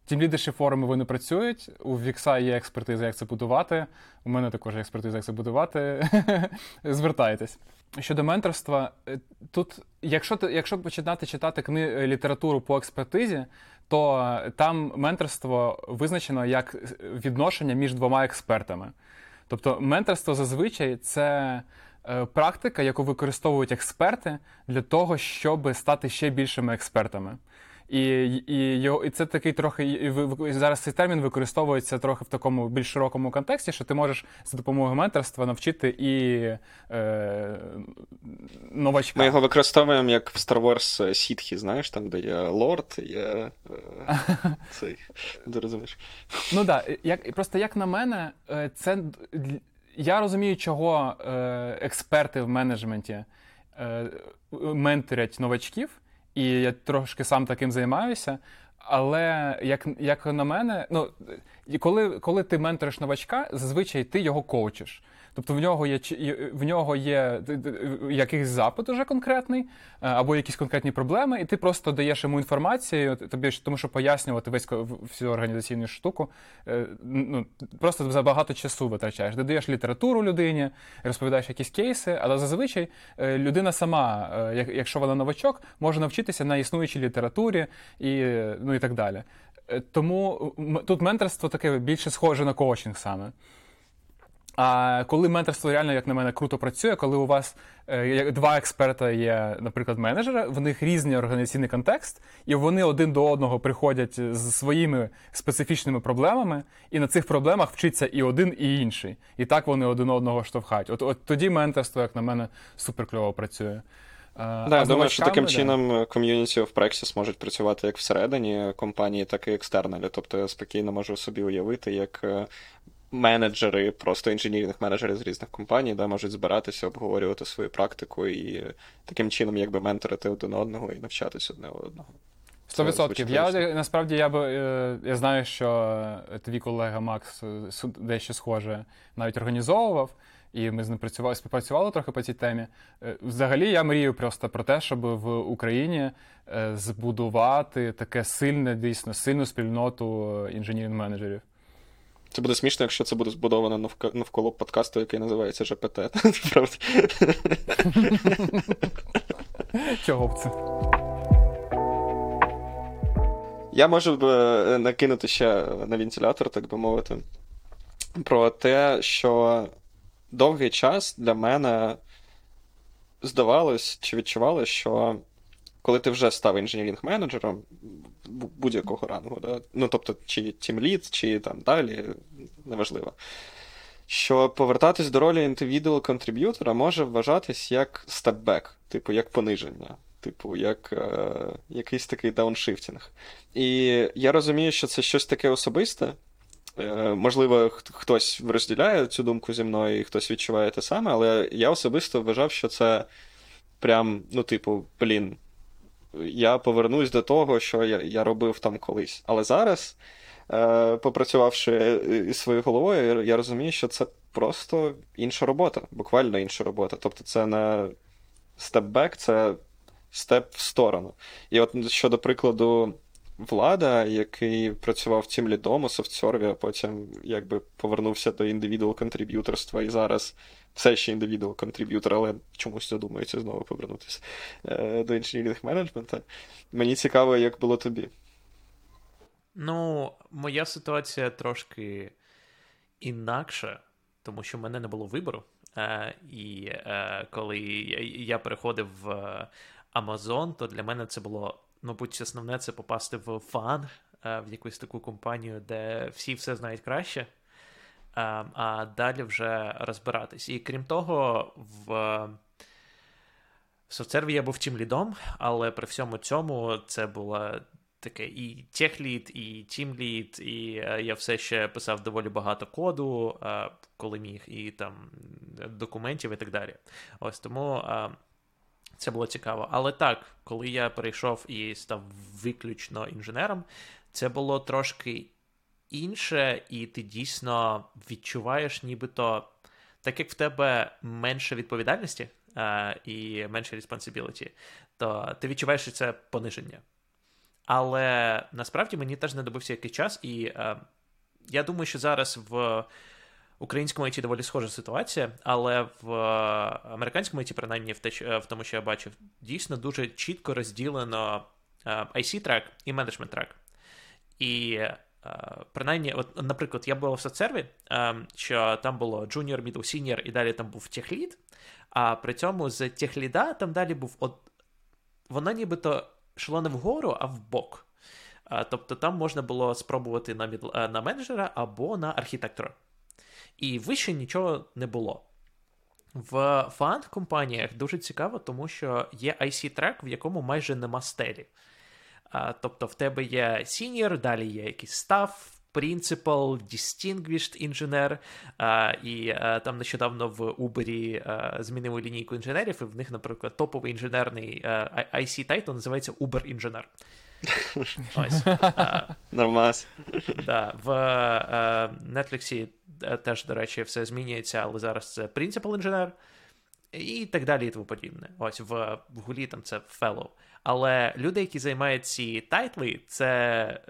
тім лідерші форуми вони працюють. У Вікса є експертиза, як це будувати. У мене також є експертиза, як це будувати. [LAUGHS] Звертайтесь. Щодо менторства, е, тут, якщо якщо починати читати кни... літературу по експертизі, то там менторство визначено як відношення між двома експертами. Тобто, менторство зазвичай це. Е, практика, яку використовують експерти для того, щоб стати ще більшими експертами. І і, його, і це такий трохи і зараз цей термін використовується трохи в такому більш широкому контексті, що ти можеш за допомогою менторства навчити і е, новачка. Ми його використовуємо як в Star Wars Сітхі, знаєш, там, де є лорд, є е, [LAUGHS] цей. Ти розумієш? Ну так, як просто як на мене, е, це я розумію, чого е, експерти в менеджменті е, менторять новачків, і я трошки сам таким займаюся. Але як як на мене, ну коли коли ти менториш новачка, зазвичай ти його коучиш. Тобто в нього є в нього є якийсь запит уже конкретний, е, або якісь конкретні проблеми, і ти просто даєш йому інформацію, тобі тому що пояснювати весь всю організаційну штуку. Е, ну просто забагато часу витрачаєш. Ти даєш літературу людині, розповідаєш якісь кейси, але зазвичай е, людина сама, якщо вона новачок, може навчитися на існуючій літературі і ну і так далі. Тому тут менторство таке більше схоже на коучинг саме. А коли менторство реально, як на мене, круто працює, коли у вас е, два експерта є, наприклад, менеджери, в них різний організаційний контекст, і вони один до одного приходять з своїми специфічними проблемами, і на цих проблемах вчиться і один, і інший. І так вони один одного штовхають. От от тоді менторство, як на мене, супер кльово працює. Да, я думаю, що таким да. чином ком'юніті of Praxis можуть працювати як всередині компанії, так і екстерналі. Тобто я спокійно можу собі уявити, як е, менеджери, просто інженерних менеджери з різних компаній, де можуть збиратися, обговорювати свою практику і таким чином якби менторити один одного і навчатися одне одного. Сто відсотків. Я насправді я би е, я знаю, що твій колега Макс е, дещо схоже навіть організовував, і ми з ним працювали, співпрацювали трохи по цій темі. Е, взагалі, я мрію просто про те, щоб в Україні збудувати таке сильне, дійсно сильну спільноту інженерних менеджерів. Це буде смішно, якщо це буде збудовано навколо подкасту, який називається ЖПТ. [LAUGHS] Чого б це? Я можу б е, накинути ще на вентилятор, так би мовити, про те, що довгий час для мене здавалось чи відчувалось, що коли ти вже став engineering-менеджером будь-якого рангу, да? ну тобто, чи тімлід, чи там далі, неважливо, що повертатись до ролі individual contributor а може вважатись як step back, типу, як пониження. Типу, як е, якийсь такий дауншифтінг. І я розумію, що це щось таке особисте. Е, Можливо, хтось розділяє цю думку зі мною, і хтось відчуває те саме, але я особисто вважав, що це прям, ну, типу, блін, я повернусь до того, що я я робив там колись. Але зараз, е, попрацювавши із своєю головою, я розумію, що це просто інша робота, буквально інша робота. Тобто, це не step back, це step в сторону. І от щодо прикладу. Влада, який працював тімлідом у софтсерві, а потім якби повернувся до individual contributor ства і зараз все ще individual contributor, але чомусь задумується знову повернутися е, до engineering менеджмента. Мені цікаво, як було тобі. Ну, моя ситуація трошки інакша, тому що в мене не було вибору. Е, І е, коли я переходив в Amazon, то для мене це було, мабуть, основне це попасти в фан, е, в якусь таку компанію, де всі все знають краще. Ем, а далі вже розбиратись. І крім того, в соцсерві я був тім лідом, але при всьому цьому це була таке і техлід, і тімлід, і е, я все ще писав доволі багато коду, е, коли міг, і там документів і так далі. Ось тому. Е, це було цікаво. Але так, коли я перейшов і став виключно інженером, це було трошки інше, і ти дійсно відчуваєш, нібито так як в тебе менше відповідальності а, і менше responsibility, то ти відчуваєш, що це пониження. Але насправді мені теж не добився якийсь час, і а, я думаю, що зараз в українському IT доволі схожа ситуація, але в американському IT, принаймні в, те, в тому, що я бачив, дійсно дуже чітко розділено IC-трек і менеджмент трек. І Е, принаймні, от, наприклад, я був в соцсерві, е, що там було junior, middle, senior, і далі там був техлід, а при цьому з техліда там далі був от. Воно нібито йшло не вгору, а вбок. Тобто там можна було спробувати на на менеджера або на архітектора. І вище нічого не було. В фанд компаніях дуже цікаво, тому що є IC-трек, в якому майже нема стелі. Тобто в тебе є senior, далі є якийсь staff, Principal, Distinguished інженер, і там нещодавно в Uber змінили лінійку інженерів, і в них, наприклад, топовий інженерний IC title називається Uber-engineer. [LAUGHS] Ось. Нормас. Да, В Netflix теж, до речі, все змінюється, але зараз це Principal engineer і так далі, і тому подібне. Ось в Гуглі там це Fellow. Але люди, які займають ці title и, це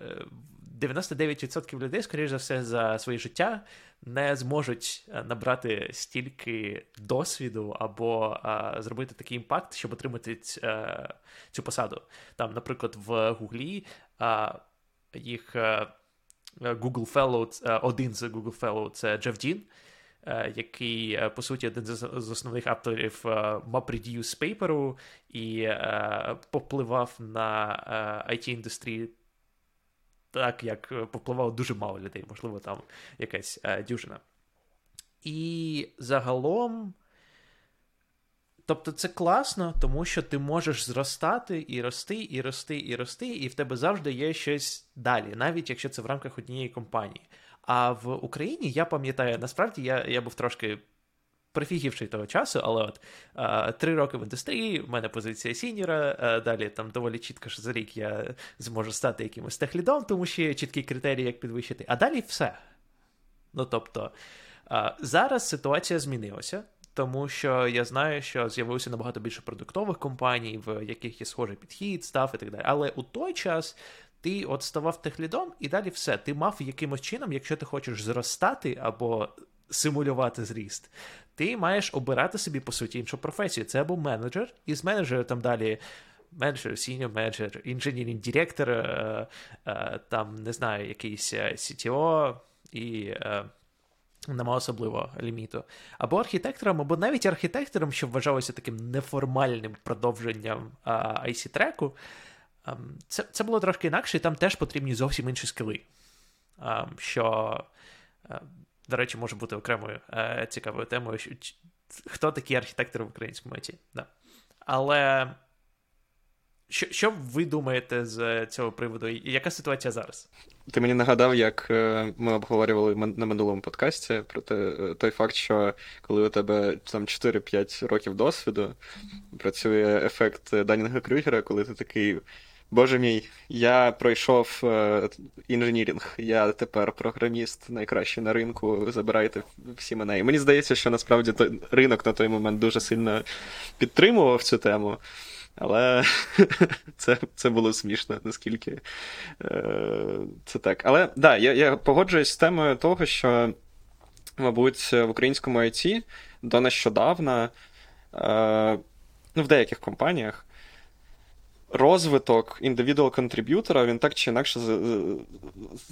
99% людей, скоріш за все, за своє життя не зможуть е, набрати стільки досвіду або а, зробити такий impact, щоб отримати ць, а, е, цю посаду. Там, наприклад, в Гуглі а, їх е, Google Fellow, один з Google Fellow — це Джеф Дін, який, по суті, один з основних авторів MapReduce Paper і попливав на IT-індустрії так як е, попливало дуже мало людей, можливо, там якась е, дюжина. І загалом. Тобто це класно, тому що ти можеш зростати і рости, і рости, і рости, і в тебе завжди є щось далі, навіть якщо це в рамках однієї компанії. А в Україні я пам'ятаю, насправді я я був трошки прифігівши того часу, але от а, три роки в індустрії, в мене позиція сіньора, а, далі там доволі чітко, що за рік я зможу стати якимось техлідом, тому що є чіткі критерії, як підвищити. А далі все. Ну тобто, а, зараз ситуація змінилася. Тому що я знаю, що з'явилося набагато більше продуктових компаній, в яких є схожий підхід, Staff і так далі. Але у той час ти от ставав tech lead ом, і далі все. Ти мав якимось чином, якщо ти хочеш зростати або симулювати зріст, ти маєш обирати собі, по суті, іншу професію. Це або менеджер, і з менеджера там далі. Менеджер, senior менеджер, engineering director, е, е, там, не знаю, якийсь е, CTO і нема особливого ліміту. Або архітектором, або навіть архітектором, що вважалося таким неформальним продовженням IC-треку. Ем, це це було трошки інакше, і там теж потрібні зовсім інші скили. Ем, що до речі, може бути окремою е, цікавою темою, хто такі архітектори в українському ІТ. Да. Але що що ви думаєте з цього приводу? І яка ситуація зараз? Ти мені нагадав, як е, ми обговорювали на минулому подкасті про те, е, той факт, що коли у тебе там 4-5 років досвіду, працює ефект Данінга Крюгера, коли ти такий. Боже мій, я пройшов е, інженірінг, я тепер програміст найкращий на ринку. Забирайте всі мене. І мені здається, що насправді той ринок на той момент дуже сильно підтримував цю тему. Але [LAUGHS] це це було смішно, наскільки е, це так. Але да, я я погоджуюсь з темою того, що, мабуть, в українському IT до нещодавна, е, ну, в деяких компаніях розвиток individual contributor а він так чи інакше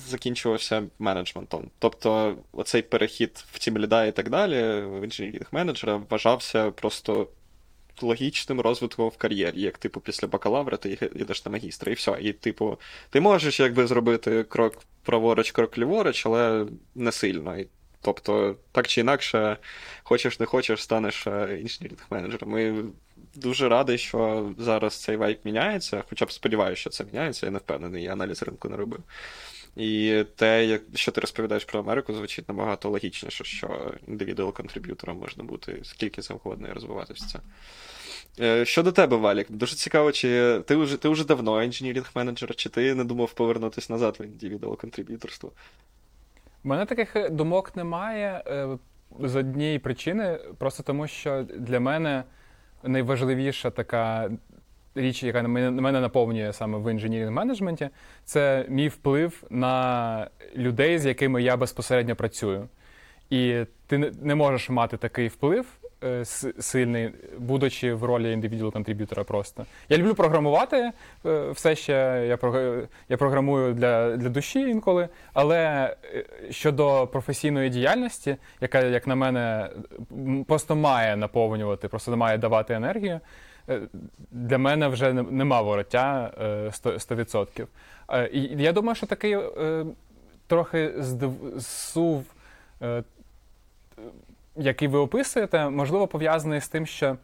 закінчувався менеджментом. Тобто, оцей перехід в team lead а і так далі, в engineering менеджера вважався просто. Логічним розвитком в кар'єрі, як, типу, після бакалавра ти йдеш на магістра, і все. І, типу, ти можеш якби зробити крок праворуч, крок ліворуч, але не сильно. І, Тобто, так чи інакше, хочеш не хочеш, станеш е, engineering менеджером. І дуже радий, що зараз цей vibe міняється, хоча б сподіваюся, що це міняється, я не впевнений, я аналіз ринку не робив. І те, що ти розповідаєш про Америку, звучить набагато логічніше, що individual contributor ом можна бути скільки завгодно і розвиватися. Е, щодо тебе, Валік, дуже цікаво, чи ти вже ти вже давно інженірінг менеджер, чи ти не думав повернутися назад в індивідуал контриб'юторство? У мене таких думок немає е, з однієї причини, просто тому що для мене найважливіша така річ, яка на мене наповнює саме в інженірінг менеджменті, це мій вплив на людей, з якими я безпосередньо працюю. І ти не можеш мати такий вплив е, сильний, будучи в ролі індивідуал контриб'ютора просто. Я люблю програмувати е, все ще я я програмую для для душі інколи, але е, щодо професійної діяльності, яка, як на мене, просто має наповнювати, просто має давати енергію. для мене вже нема вороття 100%. І я думаю, що такий трохи здив, який ви описуєте, можливо, пов'язаний з тим, що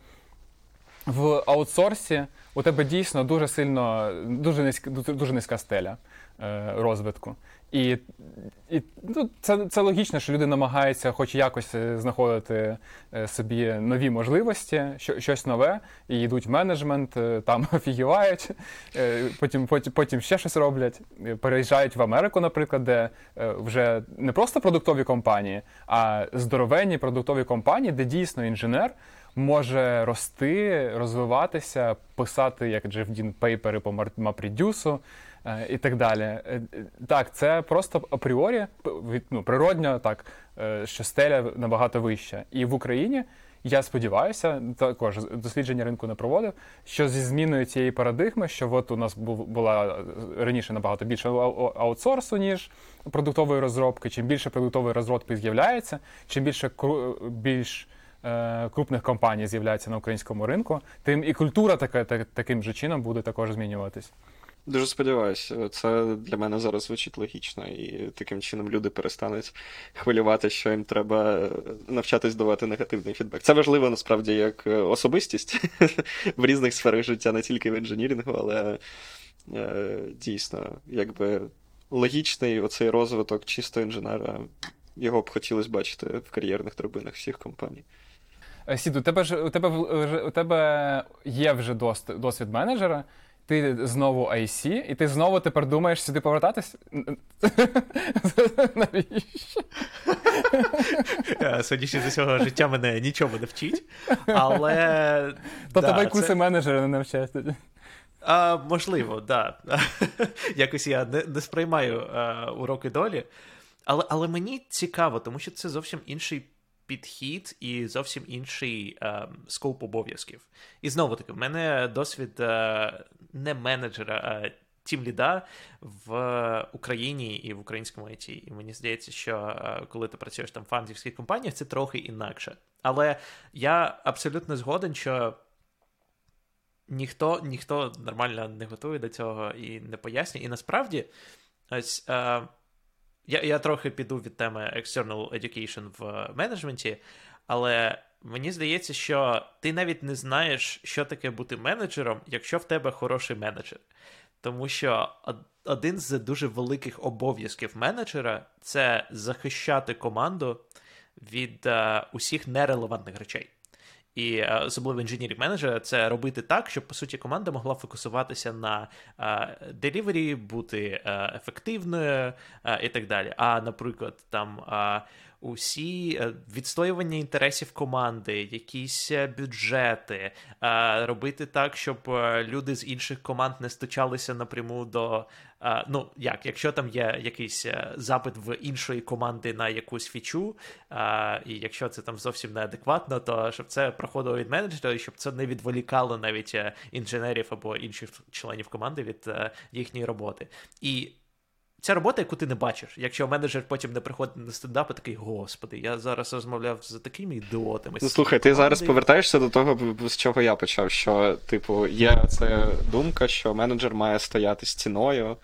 в аутсорсі у тебе дійсно дуже сильно, дуже низька, дуже низька стеля е, розвитку. І і ну, це це логічно, що люди намагаються хоч якось е, знаходити е, собі нові можливості, щось нове, і йдуть в менеджмент, там [LAUGHS] офігівають, потім, потім, потім ще щось роблять. Переїжджають в Америку, наприклад, де вже не просто продуктові компанії, а здоровенні продуктові компанії, де дійсно інженер може рости, розвиватися, писати як Джеф Дін пейпери по MapReduce е, і так далі. Е, так, це просто апріорі ну, природньо, так, е, що стеля набагато вища. І в Україні. Я сподіваюся, також дослідження ринку не проводив. Що зі зміною цієї парадигми, що от у нас була раніше набагато більше аутсорсу, ніж продуктової розробки. Чим більше продуктової розробки з'являється, чим більше більш Е, крупних компаній з'являється на українському ринку, тим і культура така, так, таким же чином буде також змінюватись. Дуже сподіваюся, це для мене зараз звучить логічно, і таким чином люди перестануть хвилювати, що їм треба навчатись давати негативний фідбек. Це важливо насправді як особистість [LAUGHS] в різних сферах життя, не тільки в інженірингу, але е, дійсно, якби логічний оцей розвиток чисто інженера, його б хотілося бачити в кар'єрних драбинах всіх компаній. Е, Сід, у тебе ж у тебе у тебе є вже досвід менеджера. Ти знову IC, і ти знову тепер думаєш сюди повертатись? [LAUGHS] Навіщо? Е, судячи з цього життя мене нічого не вчить. Але. То тебе курси менеджера не навчають тоді. А, Можливо, так. [LAUGHS] Якось я не, сприймаю е, уроки долі. Але але мені цікаво, тому що це зовсім інший підхід і зовсім інший е, скоп обов'язків. І знову таки, в мене досвід е, не менеджера, а тім ліда в Україні і в українському ІТ. І мені здається, що е, коли ти працюєш там в фандівських компаніях, це трохи інакше. Але я абсолютно згоден, що. Ніхто ніхто нормально не готує до цього і не пояснює. І насправді, ось е, я я трохи піду від теми external education в менеджменті, але мені здається, що ти навіть не знаєш, що таке бути менеджером, якщо в тебе хороший менеджер. Тому що один з дуже великих обов'язків менеджера це захищати команду від uh, усіх нерелевантних речей. І е, особливо інженерів менеджера це робити так, щоб по суті команда могла фокусуватися на делівері, бути е, ефективною е, і так далі. А, наприклад, там усі відстоювання інтересів команди, якісь бюджети, робити так, щоб люди з інших команд не стучалися напряму до ну, як, якщо там є якийсь е, запит в іншої команди на якусь фічу, і якщо це там зовсім неадекватно, то щоб це проходило від менеджера, і щоб це не відволікало навіть е, інженерів або інших членів команди від їхньої роботи. І Ця робота, яку ти не бачиш, якщо менеджер потім не приходить на стендап, і такий, господи, я зараз розмовляв з такими ідіотами. Ну, слухай, ти зараз повертаєшся до того, з чого я почав. Що, типу, є ця думка, що менеджер має стояти стіною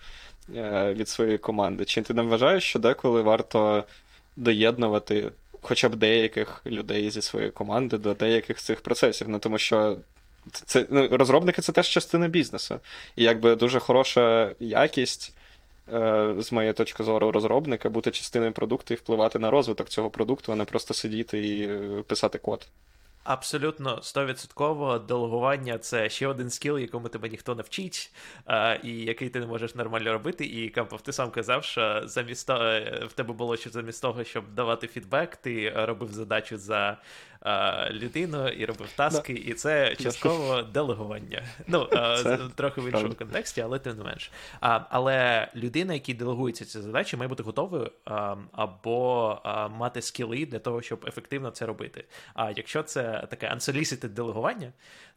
е, від своєї команди. Чи ти не вважаєш, що деколи варто доєднувати хоча б деяких людей зі своєї команди до деяких цих процесів? Ну тому що. Це ну, розробники це теж частина бізнесу. І якби дуже хороша якість з моєї точки зору, розробника, бути частиною продукту і впливати на розвиток цього продукту, а не просто сидіти і е, писати код. Абсолютно 100% делегування це ще один скіл, якому тебе ніхто не вчить, а, і який ти не можеш нормально робити. І Кампов, ти сам казав, що замість того, в тебе було що замість того, щоб давати фідбек, ти робив задачу за людину і робив таски, і це частково делегування. [LAUGHS] Ну, це трохи в іншому контексті, але тим не менш. Але людина, якій делегується ця задача, має бути готовою або мати скіли для того, щоб ефективно це робити. А якщо це таке unsolicited делегування,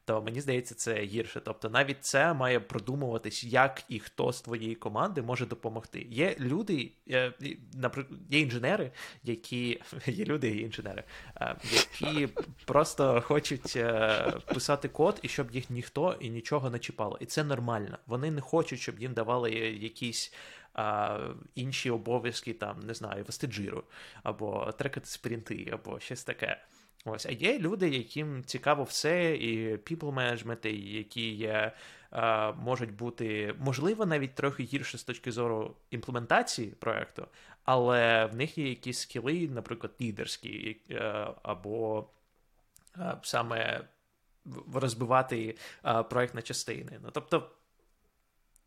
то мені здається, це гірше. Тобто, навіть це має продумуватись, як і хто з твоєї команди може допомогти. Є люди, е, наприклад, є інженери, які [LAUGHS] є люди, є інженери, е, які просто хочуть е, писати код і щоб їх ніхто і нічого не чіпало. І це нормально. Вони не хочуть, щоб їм давали якісь. А, Інші обов'язки, там, не знаю, вести джиру, або трекати спринти, або щось таке. Ось, а є люди, яким цікаво все, і people management, які є, е, можуть бути, можливо, навіть трохи гірше з точки зору імплементації проекту, але в них є якісь скіли, наприклад, лідерські, е, або е, саме розбивати е, проект на частини. Ну, тобто,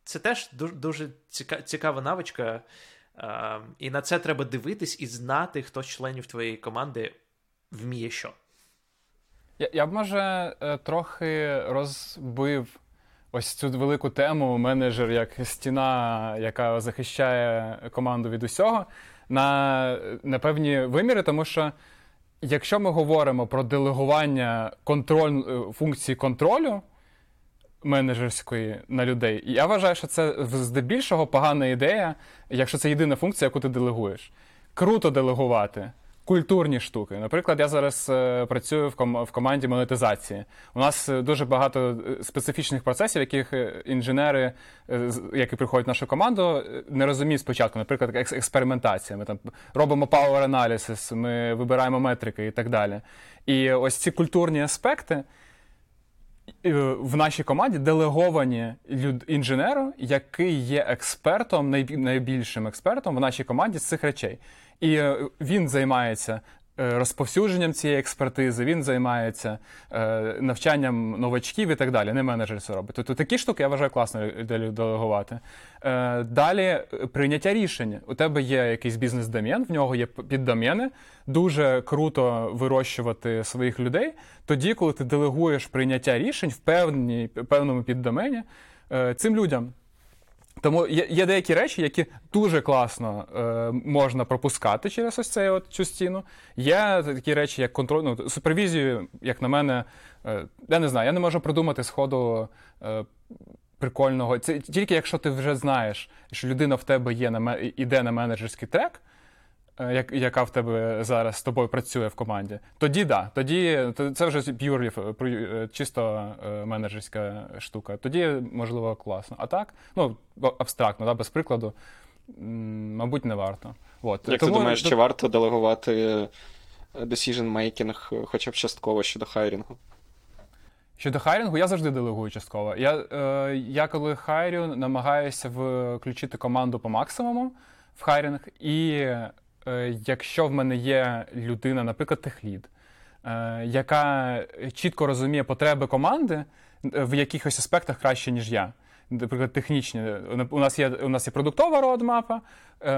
це теж дуже, дуже цікава навичка. Uh, і на це треба дивитись і знати, хто з членів твоєї команди вміє що. Я, я б, може, е, трохи розбив ось цю велику тему менеджер як стіна, яка захищає команду від усього, на, на певні виміри, тому що. Якщо ми говоримо про делегування контроль, е, функції контролю менеджерської на людей, я вважаю, що це здебільшого погана ідея, якщо це єдина функція, яку ти делегуєш. Круто делегувати культурні штуки. Наприклад, я зараз е, працюю в, ком- в команді монетизації. У нас е, дуже багато е, специфічних процесів, яких інженери, е, які приходять в нашу команду, не розуміють спочатку. Наприклад, екс- експериментація. Ми там робимо power analysis, ми вибираємо метрики і так далі. І ось ці культурні аспекти. В нашій команді делеговані люд інженеру, який є експертом, найбільшим експертом в нашій команді з цих речей. І е, він займається е, розповсюдженням цієї експертизи, він займається е, навчанням новачків і так далі. Не менеджер це робить. Тобто такі штуки я вважаю класно делегувати. Далі прийняття рішень. У тебе є якийсь бізнес-домен, в нього є піддомени. Дуже круто вирощувати своїх людей. Тоді, коли ти делегуєш прийняття рішень в певній, певному піддомені цим людям. Тому є є деякі речі, які дуже класно е, можна пропускати через ось цей от цю стіну. Є такі речі, як контроль, ну, супервізію, як на мене, е, я не знаю, я не можу придумати сходу е, прикольного. Це тільки якщо ти вже знаєш, що людина в тебе є на іде на менеджерський трек. Е, як, яка в тебе зараз з тобою працює в команді, тоді да, тоді це вже е, чисто е, менеджерська штука. Тоді, можливо, класно. А так, ну, абстрактно, да, без прикладу, мабуть, не варто. От. Як Тому, ти думаєш, чи варто делегувати decision making хоча б частково щодо хайрінгу? Щодо хайрінгу, я завжди делегую частково. Я, е, я коли хайрю, намагаюся включити команду по максимуму в хайрінг і якщо в мене є людина, наприклад, техлід, е, яка чітко розуміє потреби команди е, в якихось аспектах краще, ніж я. Наприклад, технічні. У нас є у нас є продуктова родмапа.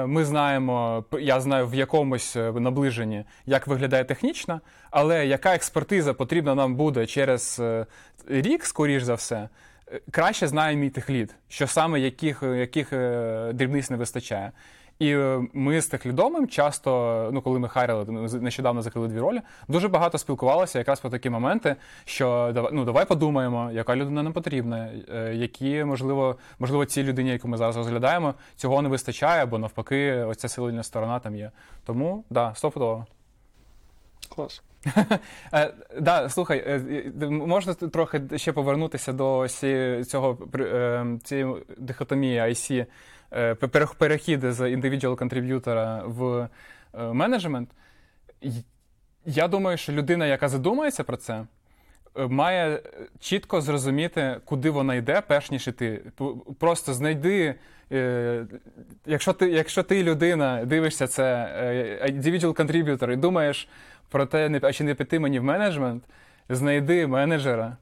Ми знаємо, я знаю в якомусь наближенні, як виглядає технічна, але яка експертиза потрібна нам буде через рік, скоріш за все, краще знає мій техлід, що саме яких яких дрібниць не вистачає. І е, ми з техлідомом часто, ну коли ми хайрили, ми нещодавно закрили дві ролі, дуже багато спілкувалися якраз про такі моменти, що ну давай подумаємо, яка людина нам потрібна, е, які можливо, можливо, цій людині, яку ми зараз розглядаємо, цього не вистачає, або навпаки, ось ця сильна сторона там є. Тому да, стопудово. Клас. [LAUGHS] Е, да, слухай, можна трохи ще повернутися до цього цієї дихотомії IC перехід з individual contributor в е, менеджмент. Я думаю, що людина, яка задумається про це, е, має чітко зрозуміти, куди вона йде, перш ніж іти. Просто знайди, якщо ти якщо ти людина, дивишся це individual contributor і думаєш про те, а чи не піти мені в менеджмент, знайди менеджера,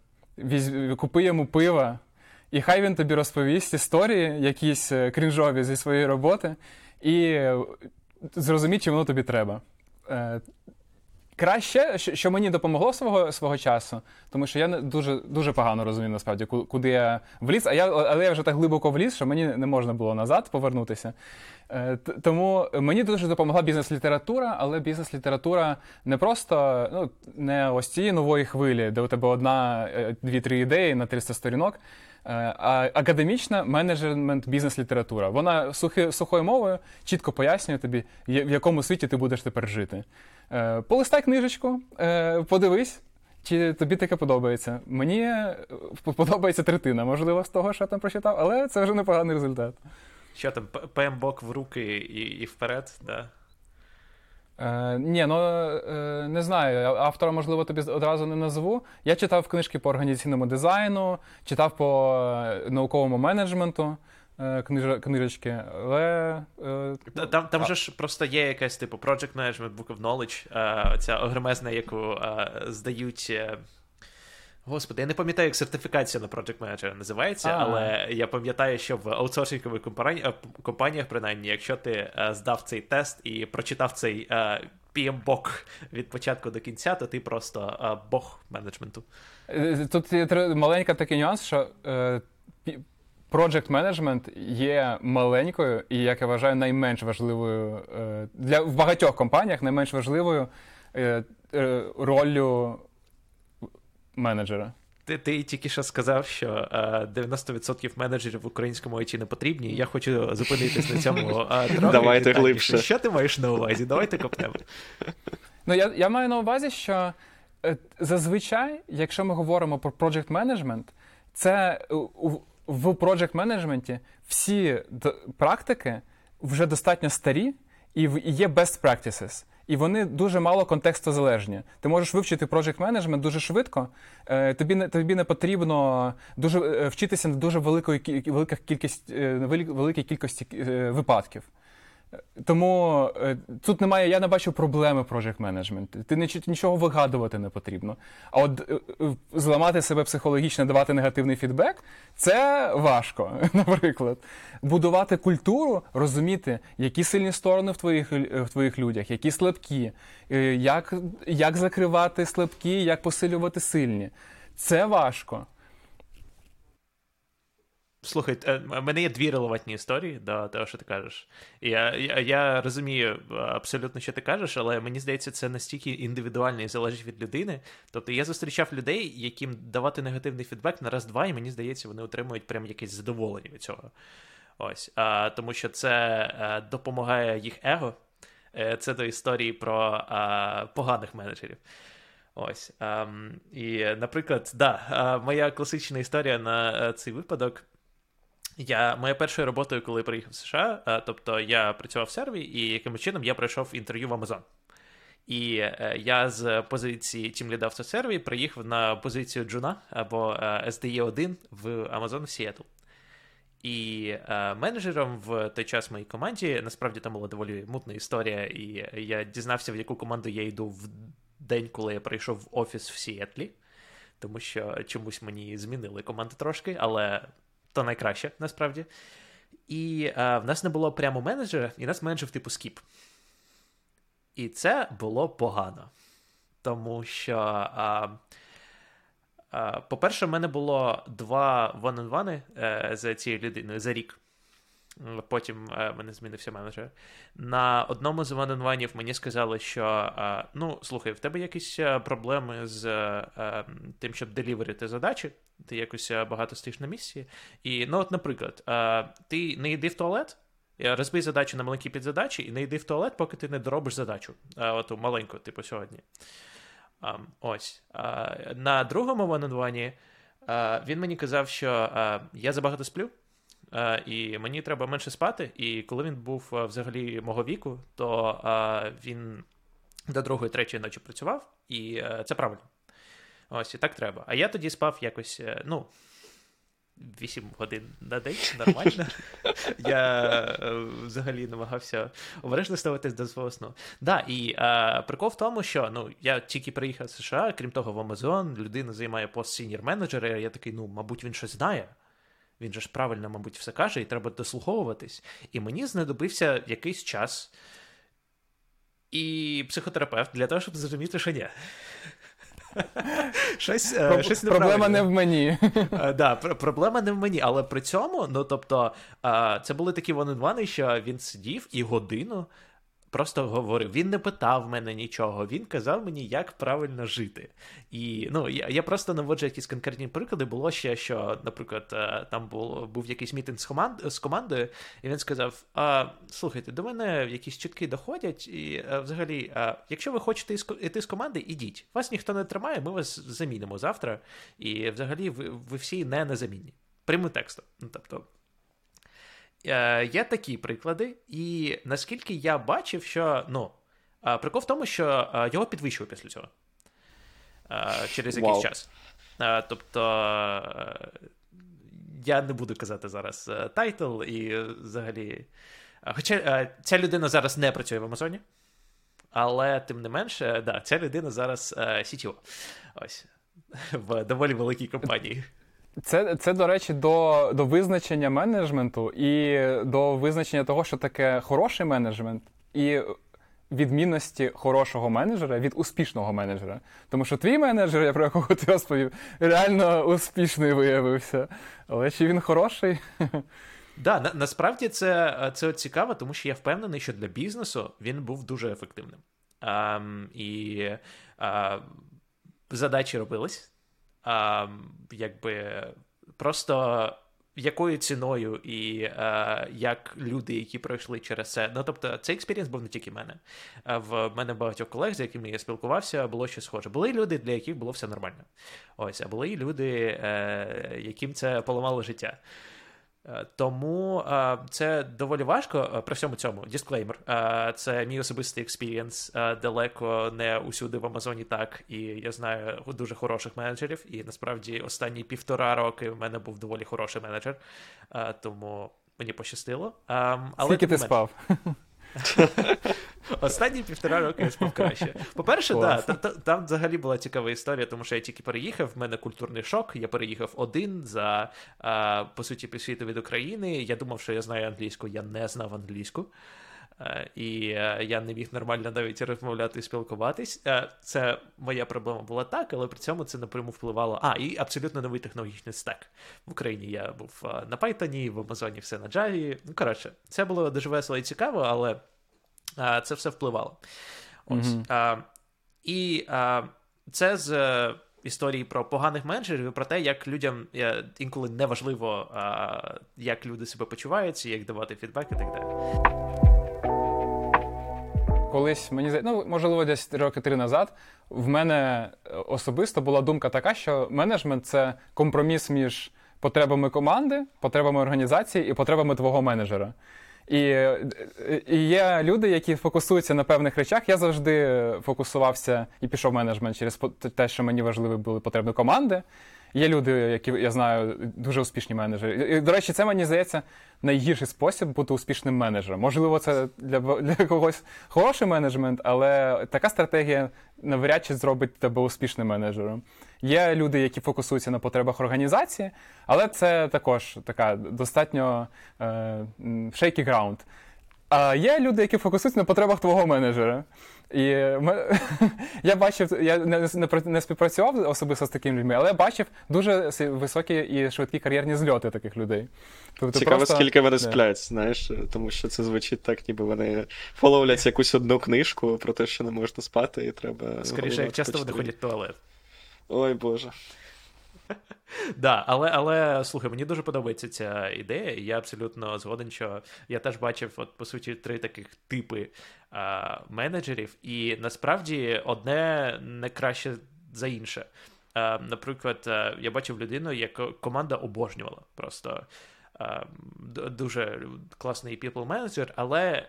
купи йому пива. І хай він тобі розповість історії, якісь е, крінжові зі своєї роботи, і е, зрозуміть, чи воно тобі треба. Е, краще, що мені допомогло свого свого часу, тому що я дуже дуже погано розумів насправді, куди я вліз. А я але я вже так глибоко вліз, що мені не можна було назад повернутися. Тому мені дуже допомогла бізнес-література, але бізнес-література не просто ну, не ось цієї нової хвилі, де у тебе одна, дві-три ідеї на 300 сторінок. Е, академічна менеджмент бізнес-література. Вона сухи, сухою мовою чітко пояснює тобі, в якому світі ти будеш тепер жити. Полистай книжечку, подивись. Чи тобі таке подобається? Мені подобається третина, можливо, з того, що я там прочитав, але це вже непоганий результат. Що там, ПМБОК в руки і і вперед, да? Е, Ні, ну е, не знаю. Автора, можливо, тобі одразу не назву. Я читав книжки по організаційному дизайну, читав по е, науковому менеджменту е, книж, книжечки, але. Е, там там же ж просто є якась типу Project Management, Book of Knowledge, е, ця огромезна, яку здають. Господи, я не пам'ятаю, як сертифікація на Project Manager називається, А-а-а. але я пам'ятаю, що в аутсорсингових компаніях, компаніях, принаймні, якщо ти е, здав цей тест і прочитав цей е, PM-бок від початку до кінця, то ти просто е, бог менеджменту. Тут є маленький такий нюанс, що Project Management є маленькою і, як я вважаю, найменш важливою для в багатьох компаніях найменш важливою роллю менеджера. Ти ти тільки що сказав, що 90% менеджерів в українському ІТ не потрібні. Я хочу зупинитись на цьому [LAUGHS] трохи. Давайте глибше. Що ти маєш на увазі? Давайте копнемо. Ну, я я маю на увазі, що е, зазвичай, якщо ми говоримо про project management, це в project менеджменті всі практики вже достатньо старі і є best practices і вони дуже мало контекстозалежні. Ти можеш вивчити project менеджмент дуже швидко. Е, тобі не тобі не потрібно дуже е, вчитися на дуже великої великих кількість е, великій кількості випадків. Тому е, тут немає, я не бачу проблеми project management. Ти нічого вигадувати не потрібно. А от е, е, зламати себе психологічно, давати негативний фідбек це важко, [LAUGHS] наприклад. Будувати культуру, розуміти, які сильні сторони в твоїх в твоїх людях, які слабкі, як, як закривати слабкі, як посилювати сильні. Це важко. Слухай, в е, мене є дві релевантні історії до того, що ти кажеш. Я, я я, розумію абсолютно, що ти кажеш, але мені здається, це настільки індивідуально і залежить від людини. Тобто я зустрічав людей, яким давати негативний фідбек на раз-два, і мені здається, вони отримують прям якесь задоволення від цього. Ось. А, Тому що це е, допомагає їх его. Е, це до історії про а, поганих менеджерів. Ось. А, І, наприклад, да, моя класична історія на цей випадок. Я моя першою роботою, коли приїхав в США, е, тобто я працював в серві, і якимось чином я пройшов інтерв'ю в Amazon. І е, я з позиції тімліда в серві приїхав на позицію Джуна або е, SDE 1 в Amazon в Сіетл. І е, менеджером в той час в моїй команді насправді там була доволі мутна історія, і я дізнався, в яку команду я йду в день, коли я прийшов в офіс в Сіетлі, тому що чомусь мені змінили команду трошки, але то найкраще насправді. І а, в нас не було прямо менеджера, і нас менеджер типу скіп. І це було погано. Тому що, а, а, по-перше, в мене було два one-on-one е, за цією людиною за рік. Потім е, мене змінився менеджер. На одному з ванонванів мені сказали, що е, ну, слухай, в тебе якісь е, проблеми з тим, щоб деліверити задачі, ти якось багато стоїш на місці. І, ну, от, наприклад, ти не йди в туалет, розбий задачу на маленькі підзадачі, і не йди в туалет, поки ти не доробиш задачу. Оту маленьку, типу, сьогодні. Ось. На другому ванонвані він мені казав, що я забагато сплю. Е, і мені треба менше спати. І коли він був е, взагалі мого віку, то е, він до другої, третьої ночі працював, і це правильно. Ось і так треба. А я тоді спав якось, ну. 8 годин на день, нормально. [LAUGHS] Я взагалі намагався обережно ставитись до свого сну. Да, і а, прикол в тому, що ну, я тільки приїхав з США, крім того, в Амазон, людина займає пост сінір менеджера. Я такий, ну, мабуть, він щось знає. Він же ж правильно, мабуть, все каже, і треба дослуховуватись. І мені знадобився якийсь час. і психотерапевт для того, щоб зрозуміти, що ні. [LAUGHS] Щось, Про, щось Проблема не в мені. [LAUGHS] Да, Проблема не в мені, але при цьому, ну тобто, це були такі вони що він сидів і годину просто говорив. Він не питав мене нічого, він казав мені, як правильно жити. І ну, я я просто наводжу якісь конкретні приклади. Було ще, що, наприклад, е, там був був якийсь мітинг з команд, з командою, і він сказав: а, слухайте, до мене якісь чутки доходять, і а, е, взагалі, а, якщо ви хочете йти з команди, ідіть. Вас ніхто не тримає, ми вас замінимо завтра. І взагалі ви, ви всі не незамінні. Прямим текстом. Ну, тобто, Е, Є такі приклади, і наскільки я бачив, що ну, е, прикол в тому, що е, його підвищили після цього е, через якийсь wow. час. Е, тобто. Я не буду казати зараз title і взагалі. Хоча ця людина зараз не працює в Амазоні, але тим не менше, да, ця людина зараз CTO. Ось [LAUGHS] в доволі великій компанії. Це, це, до речі, до до визначення менеджменту і до визначення того, що таке хороший менеджмент, і відмінності хорошого менеджера від успішного менеджера. Тому що твій менеджер, про якого ти розповів, реально успішний виявився. Але чи він хороший? [LAUGHS] Да, на, насправді це це цікаво, тому що я впевнений, що для бізнесу він був дуже ефективним. А, І а, задачі робились а, якби просто якою ціною і а, як люди, які пройшли через це. Ну тобто, цей experience був не тільки в мене. А в мене багатьох колег, з якими я спілкувався, було щось схоже. Були люди, для яких було все нормально. Ось, а були люди, е, яким це поламало життя. Е, тому е, це доволі важко е, при всьому цьому. Дисклеймер. Це мій особистий experience. Далеко не усюди в Амазоні так. І я знаю дуже хороших менеджерів. І насправді останні півтора роки в мене був доволі хороший менеджер, тому мені пощастило. Ем, але Скільки ти спав? [LAUGHS] Останні півтора роки я спав краще. По-перше, да, там взагалі була цікава історія, тому що я тільки переїхав, в мене культурний шок. Я переїхав один за, по суті, півсвіту від України. Я думав, що я знаю англійську, я не знав англійську. І я не міг нормально навіть розмовляти і спілкуватись. Це моя проблема була так, але при цьому це напряму впливало. А, і абсолютно новий технологічний стек. В Україні я був на Python, в Амазоні все на Java. Ну, коротше, це було дуже весело і цікаво, але це все впливало. Ось. Mm-hmm. І це з. Е, історії про поганих менеджерів і про те, як людям е, інколи неважливо, як люди себе почуваються, як давати фідбек і так далі колись мені ну, можливо, десь роки три назад в мене особисто була думка така, що менеджмент це компроміс між потребами команди, потребами організації і потребами твого менеджера. І і є люди, які фокусуються на певних речах. Я завжди фокусувався і пішов в менеджмент через те, що мені важливі були потреби команди. Є люди, які я знаю, дуже успішні менеджери. І, До речі, це мені здається найгірший спосіб бути успішним менеджером. Можливо, це для для когось хороший менеджмент, але така стратегія навряд чи зробить тебе успішним менеджером. Є люди, які фокусуються на потребах організації, але це також така достатньо е, shaky ground. А є люди, які фокусуються на потребах твого менеджера. І ми, [LAUGHS] я бачив, я не, не не, співпрацював особисто з такими людьми, але я бачив дуже високі і швидкі кар'єрні зльоти таких людей. Тобто Цікаво, просто... скільки вони сплять, знаєш, тому що це звучить так, ніби вони фоловлять якусь одну книжку про те, що не можна спати, і треба. Скоріше, як часто вони ходять в туалет. Ой Боже. Да, але але слухай, мені дуже подобається ця ідея, і я абсолютно згоден, що я теж бачив, от по суті, три таких типи а, менеджерів, і насправді одне не краще за інше. А, Наприклад, я бачив людину, яку команда обожнювала. Просто а, дуже класний people менеджер, але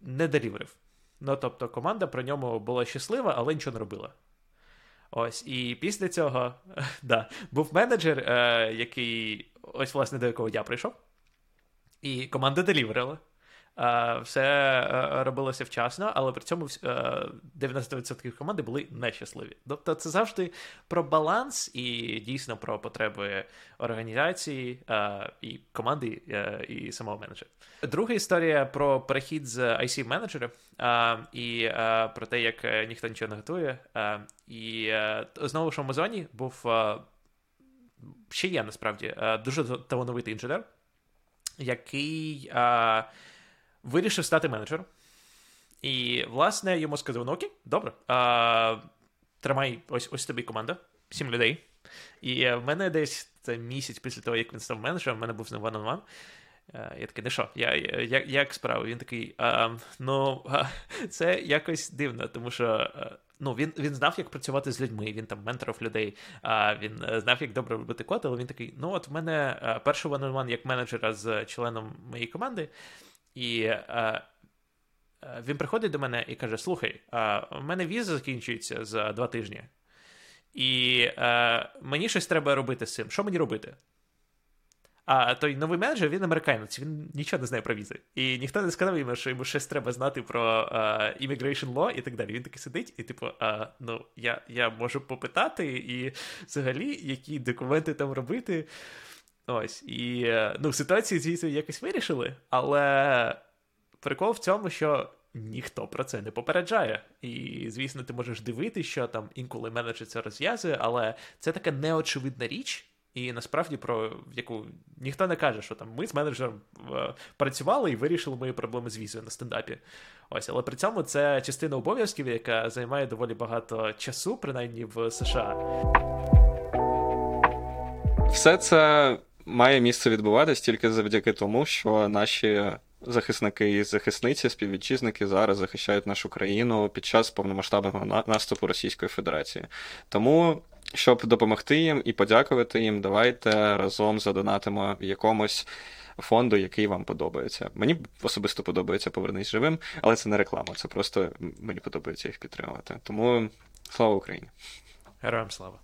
не деліверив. Ну тобто, команда про ньому була щаслива, але нічого не робила. Ось, і після цього [LAUGHS] да, був менеджер, е, який, ось, власне, до якого я прийшов, і команда деліверила. Все робилося вчасно, але при цьому 90% команди були нещасливі. Тобто це завжди про баланс і дійсно про потреби організації і команди, і самого менеджера. Друга історія про перехід з ic менеджера і про те, як ніхто нічого не готує. І знову ж в Амазоні був ще є насправді дуже талановитий інженер, який вирішив стати менеджером. І, власне, йому сказав: ну окей, добре, а, тримай ось ось тобі команда, сім людей. І в мене десь це місяць після того, як він став менеджером, в мене був з ним one-on-one. Я такий, не що, я, як як справа? Він такий, а, ну, це якось дивно, тому що ну, він він знав, як працювати з людьми, він там менторив людей, а він е, знав, як добре робити код, але він такий: ну, от в мене е, перший one-on-one як менеджера з членом моєї команди. І е, е, він приходить до мене і каже: Слухай, а, у мене віза закінчується за два тижні, і е, мені щось треба робити з цим. Що мені робити? А той новий менеджер, він американець, він нічого не знає про візи. І ніхто не сказав йому, що йому щось треба знати про uh, immigration law і так далі. Він такий сидить, і типу, uh, ну, я я можу попитати, і взагалі, які документи там робити. Ось, і е, ну, ситуацію, звісно, якось вирішили, але прикол в цьому, що ніхто про це не попереджає. І, звісно, ти можеш дивитися, що там інколи менеджер це розв'язує, але це така неочевидна річ. І насправді про яку ніхто не каже, що там ми з менеджером е, працювали і вирішили мої проблеми з візою на стендапі. Ось, але при цьому це частина обов'язків, яка займає доволі багато часу, принаймні в США. Все це має місце відбуватись тільки завдяки тому, що наші захисники і захисниці, співвітчизники зараз захищають нашу країну під час повномасштабного наступу Російської Федерації. Тому. Щоб допомогти їм і подякувати їм, давайте разом задонатимо якомусь фонду, який вам подобається. Мені особисто подобається повернись живим, але це не реклама, це просто мені подобається їх підтримувати. Тому слава Україні! Героям слава!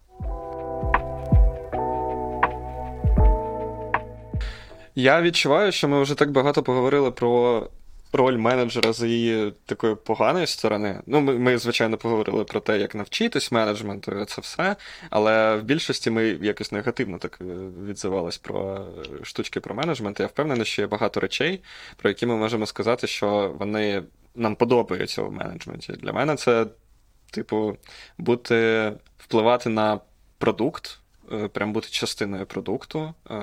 Я відчуваю, що ми вже так багато поговорили про роль менеджера з її такої поганої сторони. Ну, ми, ми, звичайно, поговорили про те, як навчитись менеджменту, це все. Але в більшості ми якось негативно так е, відзивались про штучки про менеджмент. Я впевнений, що є багато речей, про які ми можемо сказати, що вони нам подобаються в менеджменті. Для мене це, типу, бути впливати на продукт. Е, прям бути частиною продукту. Е,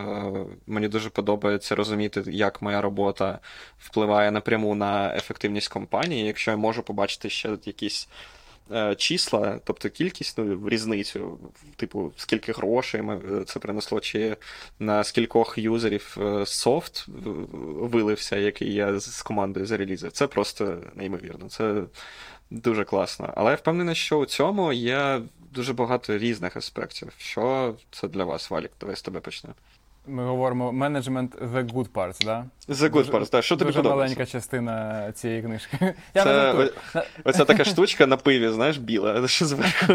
мені дуже подобається розуміти, як моя робота впливає напряму на ефективність компанії. Якщо я можу побачити ще якісь. Е, числа, тобто кількість, ну, різницю, типу, скільки грошей це принесло, чи на скількох юзерів софт вилився, який я з командою зарелізив. Це просто неймовірно. Це дуже класно. Але я впевнений, що у цьому є дуже багато різних аспектів. Що це для вас, Валік? Давай з тебе почнемо. Ми говоримо менеджмент the good parts, да? The good parts, так. Що тобі Дуже подобається? маленька частина цієї книжки. [LAUGHS] Я це, не о, Оця така [LAUGHS] штучка на пиві, знаєш, біла, [LAUGHS] що зверху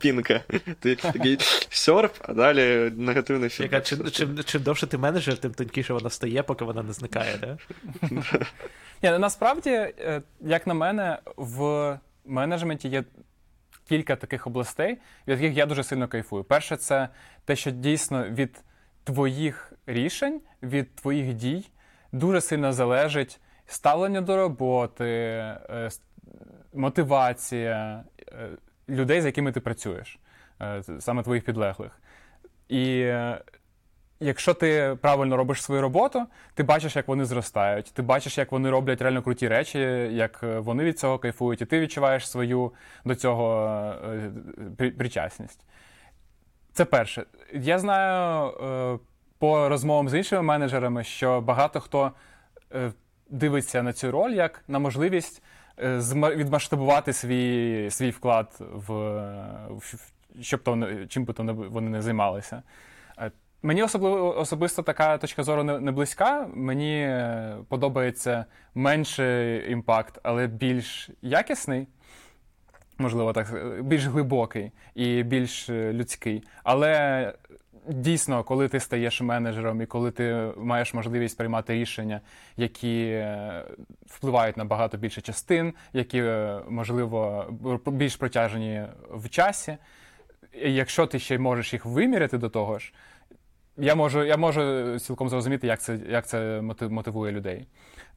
пінка. Ти такий сьорб, а далі негативний фільм. Яка, чим, чим, чим довше ти менеджер, тим тонкіше вона стає, поки вона не зникає, да? Ні, ну, Насправді, е, як на мене, в менеджменті є кілька таких областей, від яких я дуже сильно кайфую. Перше, це те, що дійсно від твоїх рішень, від твоїх дій дуже сильно залежить ставлення до роботи, е, мотивація е, людей, з якими ти працюєш, е, саме твоїх підлеглих. І Якщо ти правильно робиш свою роботу, ти бачиш, як вони зростають, ти бачиш, як вони роблять реально круті речі, як вони від цього кайфують, і ти відчуваєш свою до цього причасність. Це перше. Я знаю е, по розмовам з іншими менеджерами, що багато хто е, дивиться на цю роль як на можливість відмасштабувати свій свій вклад в щоб то чим би то вони не займалися. Мені особливо особисто така точка зору не, не близька. Мені е, подобається менший імпакт, але більш якісний, можливо, так, більш глибокий і більш е, людський. Але Дійсно, коли ти стаєш менеджером і коли ти маєш можливість приймати рішення, які е, впливають на багато більше частин, які, е, можливо, більш протяжені в часі, якщо ти ще можеш їх виміряти до того ж, я можу я можу цілком зрозуміти, як це як це мотивує людей.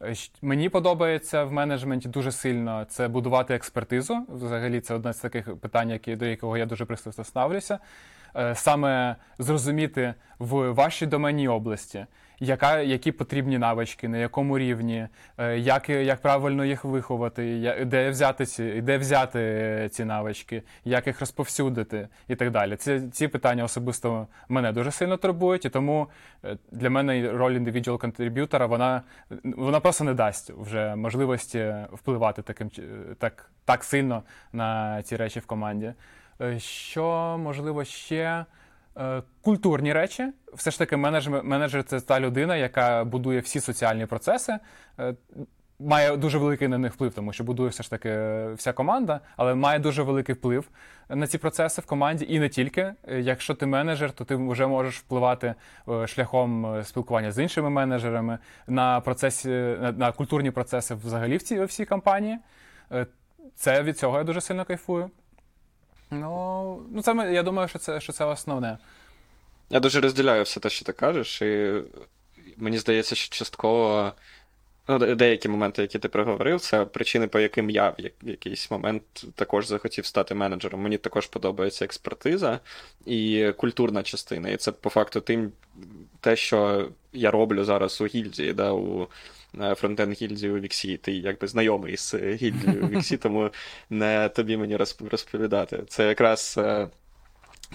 Е, мені подобається в менеджменті дуже сильно це будувати експертизу. Взагалі, це одне з таких питань, які, до якого я дуже пристрасно ставлюся. Е, саме зрозуміти в вашій доменній області, яка, які потрібні навички, на якому рівні, е, як як правильно їх виховати, де взяти ці де взяти ці навички, як їх розповсюдити і так далі. Ці ці питання особисто мене дуже сильно турбують, і тому е, для мене роль індивідуал контриб'ютора вона вона просто не дасть вже можливості впливати таким так, так сильно на ці речі в команді. Е, що можливо ще е, культурні речі. Все ж таки, менеджер, менеджер це та людина, яка будує всі соціальні процеси. Е, має дуже великий на них вплив, тому що будує все ж таки вся команда, але має дуже великий вплив на ці процеси в команді. І не тільки. Якщо ти менеджер, то ти вже можеш впливати шляхом спілкування з іншими менеджерами на процесі, на, культурні процеси взагалі в цій всій компанії. Це від цього я дуже сильно кайфую. Ну, ну це я думаю, що це що це основне. Я дуже розділяю все те, що ти кажеш, і мені здається, що частково ну, деякі моменти, які ти проговорив, це причини, по яким я в якийсь момент також захотів стати менеджером. Мені також подобається експертиза і культурна частина. І це по факту тим, те, що я роблю зараз у гільдії, да, у frontend гільдії у Віксі. Ти якби знайомий з гільдією у Віксі, тому не тобі мені розповідати. Це якраз е,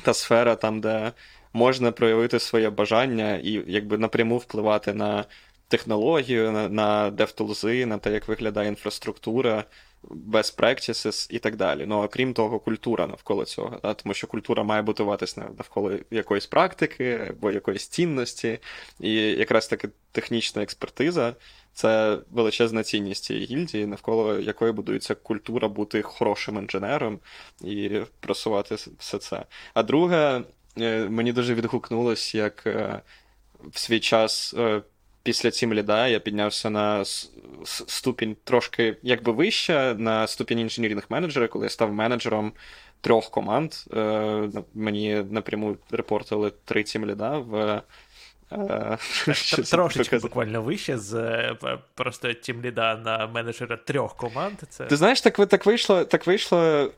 та сфера там, де можна проявити своє бажання і якби напряму впливати на технологію, на на DevTools, на те, як виглядає інфраструктура, best practices і так далі. Ну, окрім того, культура навколо цього. Да? Тому що культура має будуватися навколо якоїсь практики або якоїсь цінності, і якраз таки технічна експертиза. Це величезна цінність цієї гільдії, навколо якої будується культура бути хорошим інженером і просувати все це. А друге, е, мені дуже відгукнулось, як е, в свій час е, після цім ліда я піднявся на ступінь трошки якби вище, на ступінь інженерних менеджера, коли я став менеджером трьох команд. Мені напряму репортили три цім ліда в. [LAUGHS] Трошечки буквально вище з е, просто тімліда на менеджера трьох команд. Це... Ти знаєш, так так вийшло так вийшло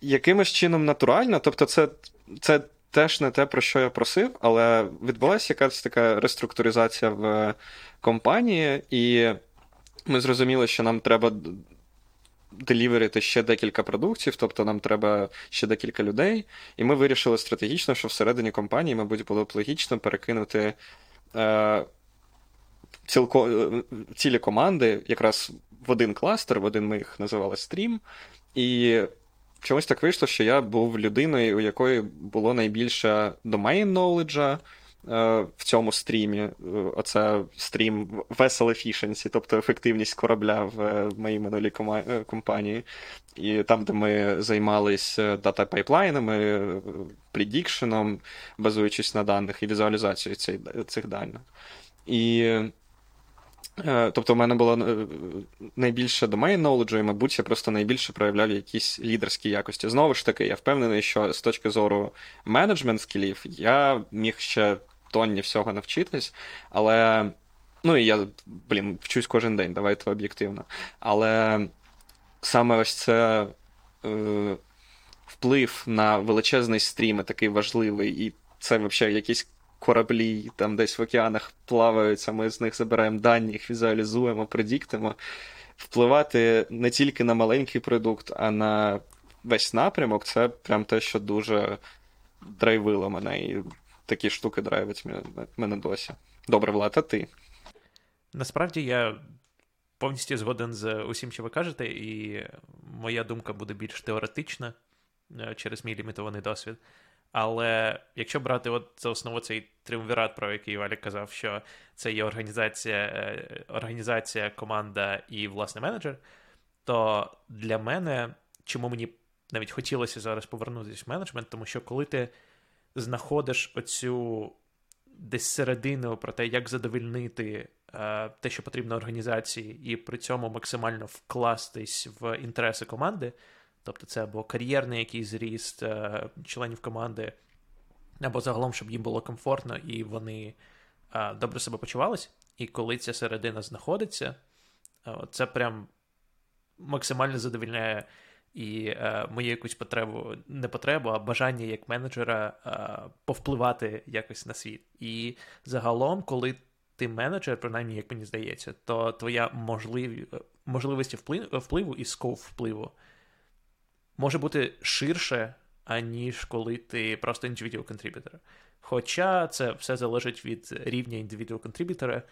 якимось чином натурально. Тобто, це це теж не те, про що я просив, але відбулася якась така реструктуризація в компанії, і ми зрозуміли, що нам треба. Деліверити ще декілька продуктів, тобто нам треба ще декілька людей, і ми вирішили стратегічно, що всередині компанії, мабуть, було б логічно перекинути е, цілко, е, цілі команди якраз в один кластер, в один ми їх називали стрім. І чомусь так вийшло, що я був людиною, у якої було найбільше domain knowledge, Е, в цьому стрімі. Е, оце стрім Vessel Efficiency, тобто ефективність корабля в е, моїй минулій компанії. І там, де ми займалися дата пайплайнами, предікшеном, базуючись на даних і візуалізацією цих даних. І Тобто, в мене було найбільше domain knowledge, і, мабуть, я просто найбільше проявляв якісь лідерські якості. Знову ж таки, я впевнений, що з точки зору менеджмент скілів я міг ще тонні всього навчитись, але. Ну і я, блін, вчусь кожен день, давайте об'єктивно. Але саме ось це е, вплив на величезний стрім такий важливий, і це взагалі якісь кораблі там десь в океанах плаваються, ми з них забираємо дані, їх візуалізуємо, предіктимо. Впливати не тільки на маленький продукт, а на весь напрямок це прям те, що дуже драйвило мене. І такі штуки драйвить мене досі. Добре, Влад, а ти? Насправді я повністю згоден з усім, що ви кажете, і моя думка буде більш теоретична е, через мій лімітований досвід. Але якщо брати от за основу цей триумвірат, про який Валік казав, що це є організація, е, організація, команда і власне менеджер, то для мене, чому мені навіть хотілося зараз повернутися в менеджмент, тому що коли ти знаходиш оцю десь середину про те, як задовольнити е, те, що потрібно організації, і при цьому максимально вкластись в інтереси команди. Тобто, це або кар'єрний якийсь зріст е, членів команди, або загалом, щоб їм було комфортно і вони е, добре себе почувалися. І коли ця середина знаходиться, е, це прям максимально задовільняє і мою якусь потребу, не потребу, а бажання як менеджера повпливати якось на світ. І загалом, коли ти менеджер, принаймні, як мені здається, то твоя можлив... можливості впливу і скоп впливу може бути ширше, аніж коли ти просто individual contributor. Хоча це все залежить від рівня individual contributor,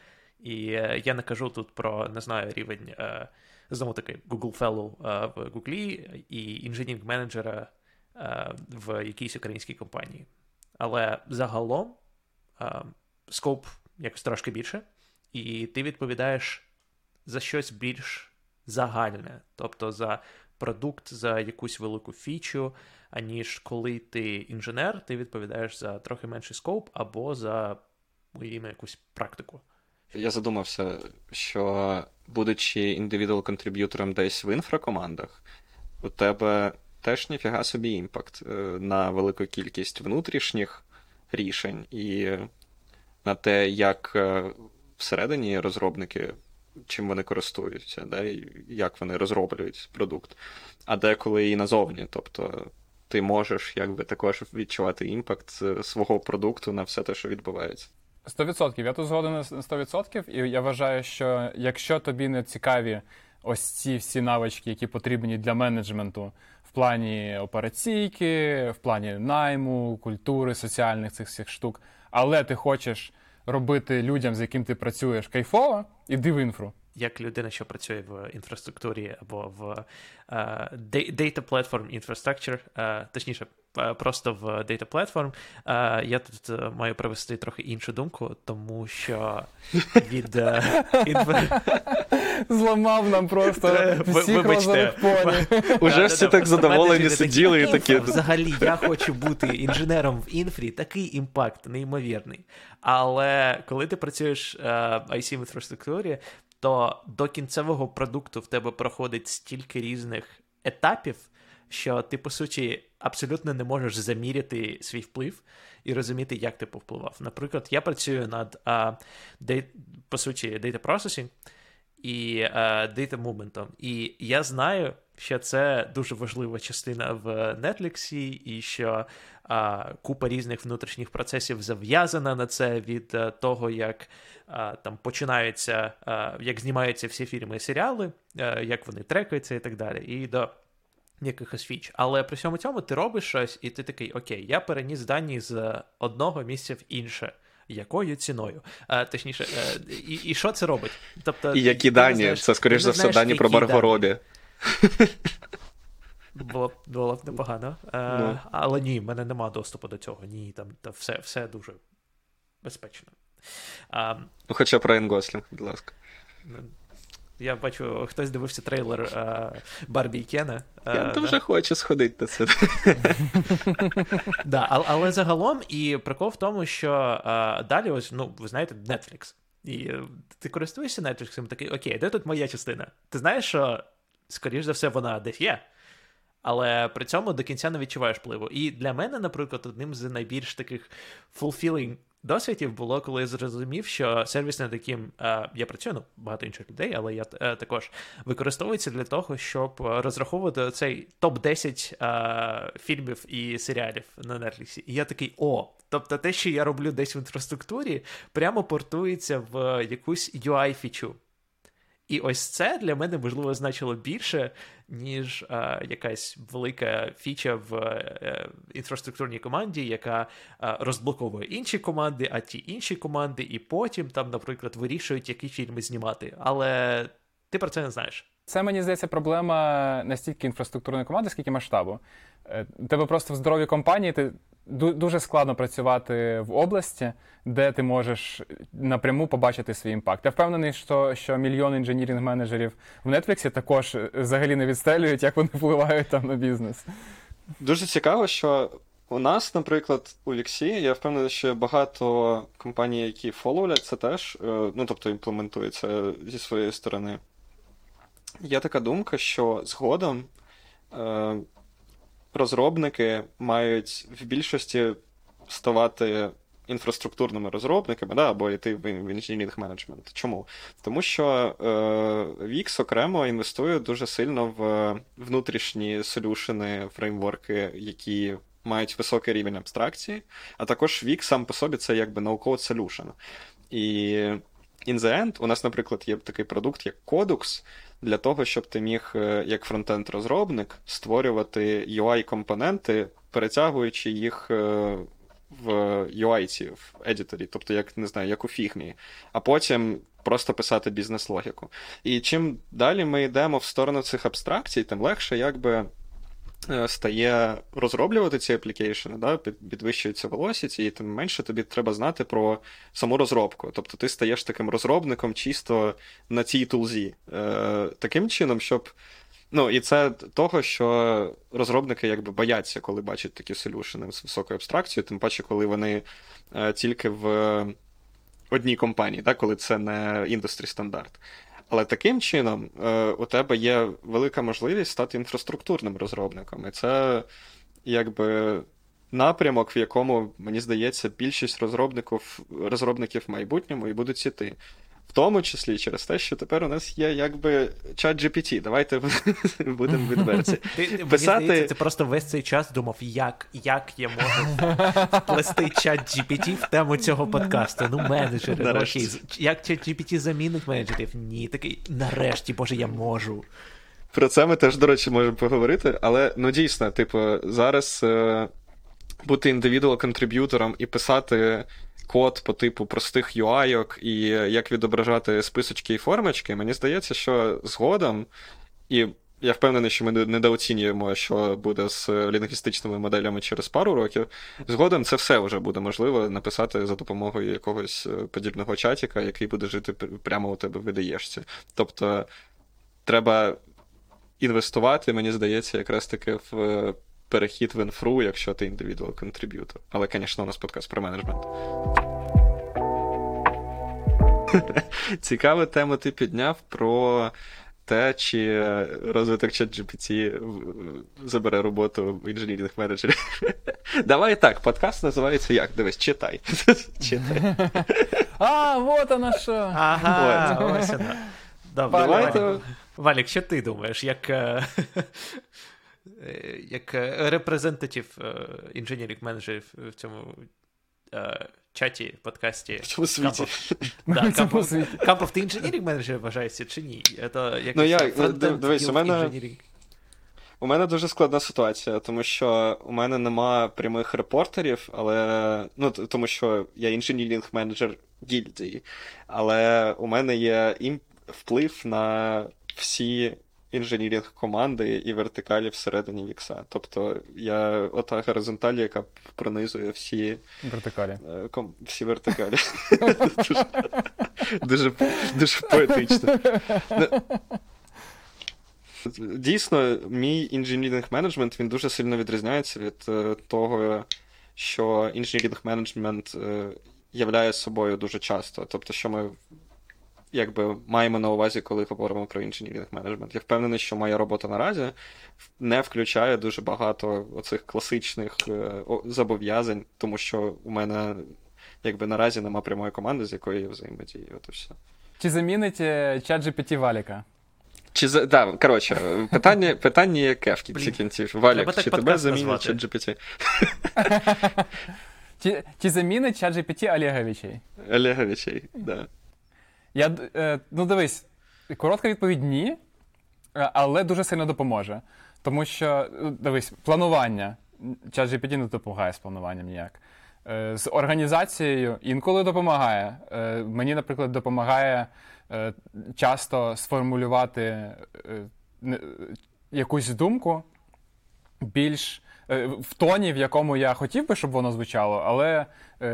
і е, я не кажу тут про не знаю рівень. Е, знову таки Google Fellow в Google і інженірінг менеджера в якійсь українській компанії. Але загалом скоп якось трошки більше, і ти відповідаєш за щось більш загальне, тобто за продукт, за якусь велику фічу, аніж коли ти інженер, ти відповідаєш за трохи менший скоп або за уявімо, якусь практику. Я задумався, що, будучи індивідуал контриб'ютором десь в інфракомандах, у тебе теж ніфіга собі impact е, на велику кількість внутрішніх рішень і на те, як е, всередині розробники. Чим вони користуються, да, і як вони розроблюють продукт. А деколи і назовні. Тобто ти можеш якби також відчувати impact свого продукту на все те, що відбувається. 100%. Я тут згоден на 100%, і я вважаю, що якщо тобі не цікаві ось ці всі навички, які потрібні для менеджменту в плані операційки, в плані найму, культури, соціальних цих всіх штук, але ти хочеш робити людям, з яким ти працюєш, кайфово, іди в інфру. Як людина, що працює в інфраструктурі або в uh, Data Platform Infrastructure, uh, точніше, Е, просто в Data Platform. uh, я тут маю привести трохи іншу думку, тому що [LAUGHS] від зламав нам просто всіх розових поні. Уже всі так задоволені сиділи і такі. Взагалі, я хочу бути інженером в інфрі, такий імпакт неймовірний. Але коли ти працюєш в IC інфраструктурі, то до кінцевого продукту в тебе проходить стільки різних етапів що ти, по суті, абсолютно не можеш заміряти свій вплив і розуміти, як ти повпливав. Наприклад, я працюю над а, дей, по суті data processing і а, data movement. І я знаю, що це дуже важлива частина в Netflix, і що а, купа різних внутрішніх процесів зав'язана на це від а, того, як а, там починаються, як знімаються всі фільми і серіали, як вони трекаються і так далі. І до якихось фіч. Але при всьому цьому ти робиш щось, і ти такий, окей, я переніс дані з одного місця в інше. Якою ціною? А, Точніше, е, і і що це робить? Тобто, І які дані? Знаєш, це, скоріш за все, дані про Маргоробі. Було б було б непогано. А, е, ну. Але ні, в мене нема доступу до цього. Ні, там та все все дуже безпечно. А, Ну, Хоча про Енгослінг, будь ласка. Я бачу, хтось дивився трейлер а, Барбі і Кена. Я дуже да? хочу сходити на це. [LAUGHS] да, але, але загалом, і прикол в тому, що а, далі, ось, ну, ви знаєте, Netflix. І ти користуєшся Netflix, і такий, окей, де тут моя частина? Ти знаєш, що, скоріш за все, вона десь є. Але при цьому до кінця не відчуваєш впливу. І для мене, наприклад, одним з найбільш таких fulfilling досвідів було, коли я зрозумів, що сервіс, над яким е, я працюю, ну багато інших людей, але я е, також використовується для того, щоб розраховувати цей топ-10 е, фільмів і серіалів на Netflix. І я такий, о, тобто те, що я роблю десь в інфраструктурі, прямо портується в якусь UI-фічу. І ось це для мене можливо значило більше, ніж а, якась велика фіча в е, інфраструктурній команді, яка а, розблоковує інші команди, а ті інші команди, і потім там, наприклад, вирішують, які фільми знімати. Але ти про це не знаєш. Це мені здається проблема не стільки інфраструктурної команди, скільки масштабу. Е, тебе просто в здоровій компанії ти дуже складно працювати в області, де ти можеш напряму побачити свій impact. Я впевнений, що що мільйон engineering-менеджерів в Нетфліксі також е, взагалі не відстежують, як вони [LAUGHS] впливають там на бізнес. Дуже цікаво, що У нас, наприклад, у Віксі, я впевнений, що багато компаній, які follow лять це теж, е, ну тобто імплементується зі своєї сторони. Є така думка, що згодом е, розробники мають в більшості ставати інфраструктурними розробниками, да, або йти в інженірінг менеджмент. Чому? Тому що е, Wix окремо інвестує дуже сильно в внутрішні солюшени, фреймворки, які мають високий рівень абстракції, а також Wix сам по собі це якби науковий solution. І in the end, у нас, наприклад, є такий продукт, як Codux, для того, щоб ти міг, е, як фронтенд-розробник, створювати UI-компоненти, перетягуючи їх е, в UI, в едіторі, тобто, як не знаю, як у фігмі, а потім просто писати бізнес-логіку. І чим далі ми йдемо в сторону цих абстракцій, тим легше якби. Е, стає розроблювати ці аплікейшени, да, підвищується velocity, і тим менше тобі треба знати про саму розробку. Тобто ти стаєш таким розробником чисто на цій тулзі. Е, Таким чином, щоб. Ну, і це того, що розробники якби бояться, коли бачать такі солюшени з високою абстракцією, тим паче, коли вони е, тільки в одній компанії, да, коли це не індустрі стандарт. Але таким чином е, у тебе є велика можливість стати інфраструктурним розробником. І це якби напрямок, в якому, мені здається, більшість розробників розробників в майбутньому і будуть іти. В тому числі через те, що тепер у нас є якби чат GPT. Давайте [LAUGHS] будемо відверті. Ти, Писати... Ти просто весь цей час думав, як як я можу вплести чат GPT в тему цього подкасту. Ну, менеджери, окей. Як чат GPT замінить менеджерів? Ні, такий нарешті, боже, я можу. Про це ми теж, до речі, можемо поговорити, але ну дійсно, типу, зараз е, бути індивідуал контриб'ютором і писати код по типу простих UI і як відображати списочки і формочки, мені здається, що згодом, і я впевнений, що ми недооцінюємо, що буде з лінгвістичними моделями через пару років. Згодом це все вже буде можливо написати за допомогою якогось е, подібного чатіка, який буде жити прямо у тебе в видаєшці. Тобто треба інвестувати, мені здається, якраз таки в перехід в інфру, якщо ти individual contributor. Але, звісно, у нас подкаст про менеджмент. [LAUGHS] Цікаву тему ти підняв про те, чи розвиток ChatGPT забере роботу в інженерних менеджерів. [LAUGHS] Давай так, подкаст називається як? Дивись, читай. [LAUGHS] читай. А, вот вона що. Ага, ось вона. Добре, Валік, що ти думаєш, як Е, як е, representative інженерів менеджерів в цьому е, чаті, подкасті. В цьому світі. Камон, ти engineering manager вважаєшся чи ні? Ну, я, ну, дивись, у мене... У мене дуже складна ситуація, тому що у мене нема прямих report'ерів, але ну тому що я engineering manager гільдії, але у мене є вплив на всі інженірінг команди і вертикалі всередині Вікса. Тобто я ота горизонталь, яка пронизує всі вертикалі. Е, ком, всі вертикалі. [LAUGHS] Дуже дуже поетично. Дійсно, мій інженірінг менеджмент він дуже сильно відрізняється від е, того, що інженірінг менеджмент е, являє собою дуже часто. Тобто, що ми якби маємо на увазі, коли говоримо про інженірінг менеджмент. Я впевнений, що моя робота наразі не включає дуже багато оцих класичних е, зобов'язань, тому що у мене якби наразі нема прямої команди, з якою я взаємодію. От і все. Чи замінить е, чат GPT Валіка? Чи за да, коротше, питання [LAUGHS] питання яке в кінці кінців. Валік, чи тебе замінить чат GPT? [LAUGHS] Чи, чи замінить чат GPT Олеговичей? Олеговичей, так. Я, е, Ну, дивись, коротка відповідь ні, е, але дуже сильно допоможе. Тому що, е, дивись, планування. Час GPT не допомагає з плануванням ніяк. З організацією інколи допомагає. Мені, наприклад, допомагає часто сформулювати якусь думку більш в тоні, в якому я хотів би, щоб воно звучало, але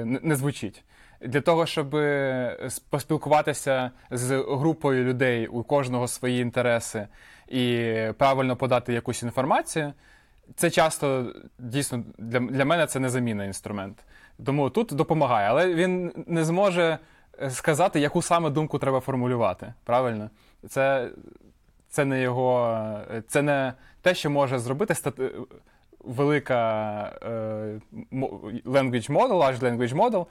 не звучить для того, щоб е, поспілкуватися з групою людей, у кожного свої інтереси, і правильно подати якусь інформацію, це часто дійсно для, для мене це незамінний інструмент. Тому тут допомагає, але він не зможе сказати, яку саме думку треба формулювати. Правильно? Це це не його, це не те, що може зробити стати, велика е, language model, large language model,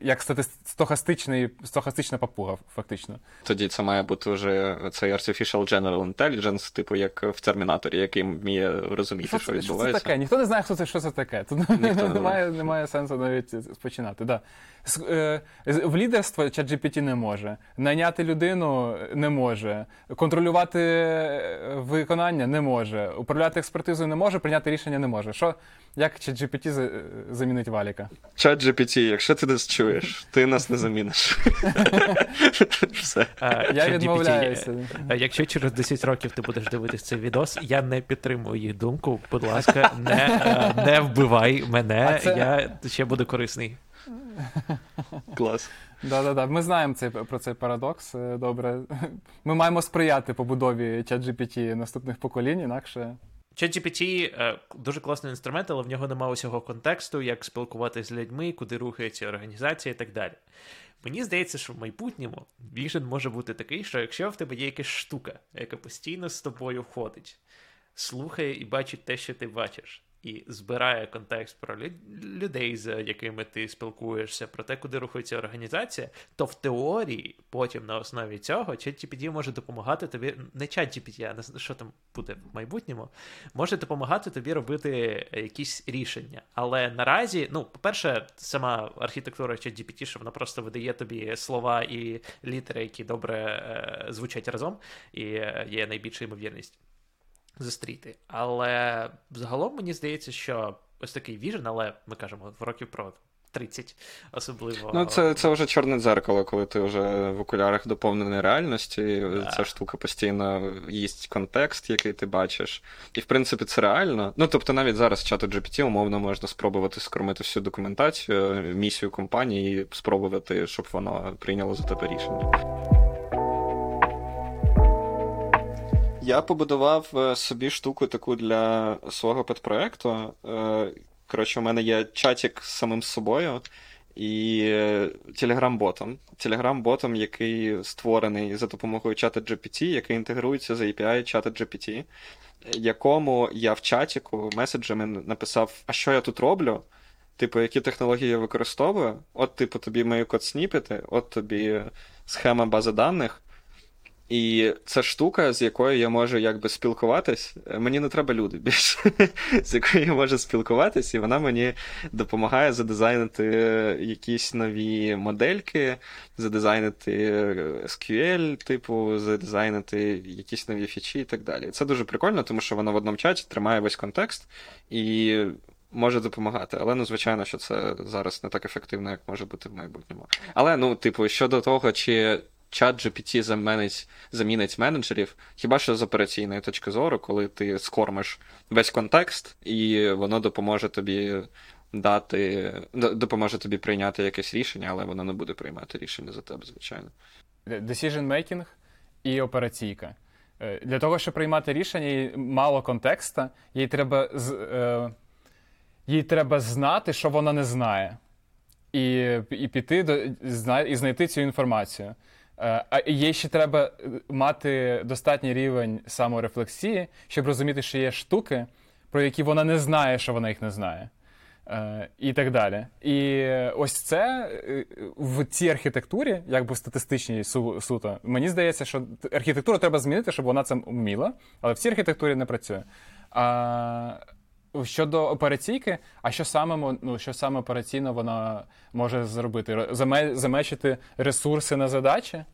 як стохастичний, стохастична папуга, фактично. Тоді це має бути вже цей Artificial General Intelligence, типу як в Термінаторі, який вміє розуміти, що, що відбувається. Що це таке? Ніхто не знає, хто це, що це таке. Тут [LAUGHS] немає, немає сенсу навіть починати. Да. Е, в лідерство ChatGPT не може, найняти людину не може, контролювати е, виконання не може, управляти експертизою не може, прийняти рішення не може. Що, Як ChatGPT замінить валіка? ChatGPT, якщо ти нас чуєш, ти нас не заміниш. [LAUGHS] Все. Я відмовляюся. Якщо через 10 років ти будеш дивитися цей відос, я не підтримую їх думку. Будь ласка, не не вбивай мене, я ще буду корисний. Клас. Да-да-да, Ми знаємо цей, про цей парадокс. Е, добре. Ми маємо сприяти побудові ChatGPT наступних поколінь, інакше. ChatGPT е, дуже класний інструмент, але в нього немає усього контексту, як спілкуватися з людьми, куди рухається організація і так далі. Мені здається, що в майбутньому віжен може бути такий, що якщо в тебе є якась штука, яка постійно з тобою ходить, слухає і бачить те, що ти бачиш, і збирає контекст про людей, з якими ти спілкуєшся, про те, куди рухається організація, то в теорії потім на основі цього ChatGPT може допомагати тобі, не ChatGPT, а що там буде в майбутньому, може допомагати тобі робити якісь рішення. Але наразі, ну, по-перше, сама архітектура ChatGPT, що вона просто видає тобі слова і літери, які добре е, звучать разом, і е, є найбільша ймовірність зустріти. Але загалом мені здається, що ось такий віжен, але ми кажемо в років про 30 особливо. Ну, це це вже чорне дзеркало, коли ти вже в окулярах доповненої реальності. Да. Ця штука постійно їсть контекст, який ти бачиш. І в принципі це реально. Ну тобто, навіть зараз чату GPT умовно можна спробувати скормити всю документацію, місію компанії, і спробувати, щоб воно прийняло за тебе рішення. Я побудував е, собі штуку таку для свого підпроекту. Е, коротше, у мене є чатик з самим собою і телеграм-ботом. Телеграм-ботом, який створений за допомогою чата GPT, який інтегрується з API чата GPT, якому я в чатіку меседжами написав, а що я тут роблю? Типу, які технології я використовую? От, типу, тобі мої код сніпети, от тобі схема бази даних. І це штука, з якою я можу якби спілкуватись. Мені не треба люди більше, [LAUGHS] з якою я можу спілкуватись, і вона мені допомагає задизайнити якісь нові модельки, задизайнити SQL, типу, задизайнити якісь нові фічі і так далі. Це дуже прикольно, тому що вона в одному чаті тримає весь контекст і може допомагати. Але ну, звичайно, що це зараз не так ефективно, як може бути в майбутньому. Але ну, типу, щодо того, чи чат GPT замінить, замінить менеджерів, хіба що з операційної точки зору, коли ти скормиш весь контекст, і воно допоможе тобі дати, допоможе тобі прийняти якесь рішення, але воно не буде приймати рішення за тебе, звичайно. Decision making і операційка. Е, для того, щоб приймати рішення, їй мало контекста, їй треба е, їй треба знати, що вона не знає, і і піти до, і знайти цю інформацію. Е, а їй ще треба е, мати достатній рівень саморефлексії, щоб розуміти, що є штуки, про які вона не знає, що вона їх не знає. Е, і так далі. І ось це в цій архітектурі, якби статистичній су, суто, мені здається, що архітектуру треба змінити, щоб вона це вміла, але в цій архітектурі не працює. А Щодо операційки, а що саме ну, що саме операційно вона може зробити? Замечити ресурси на задачі?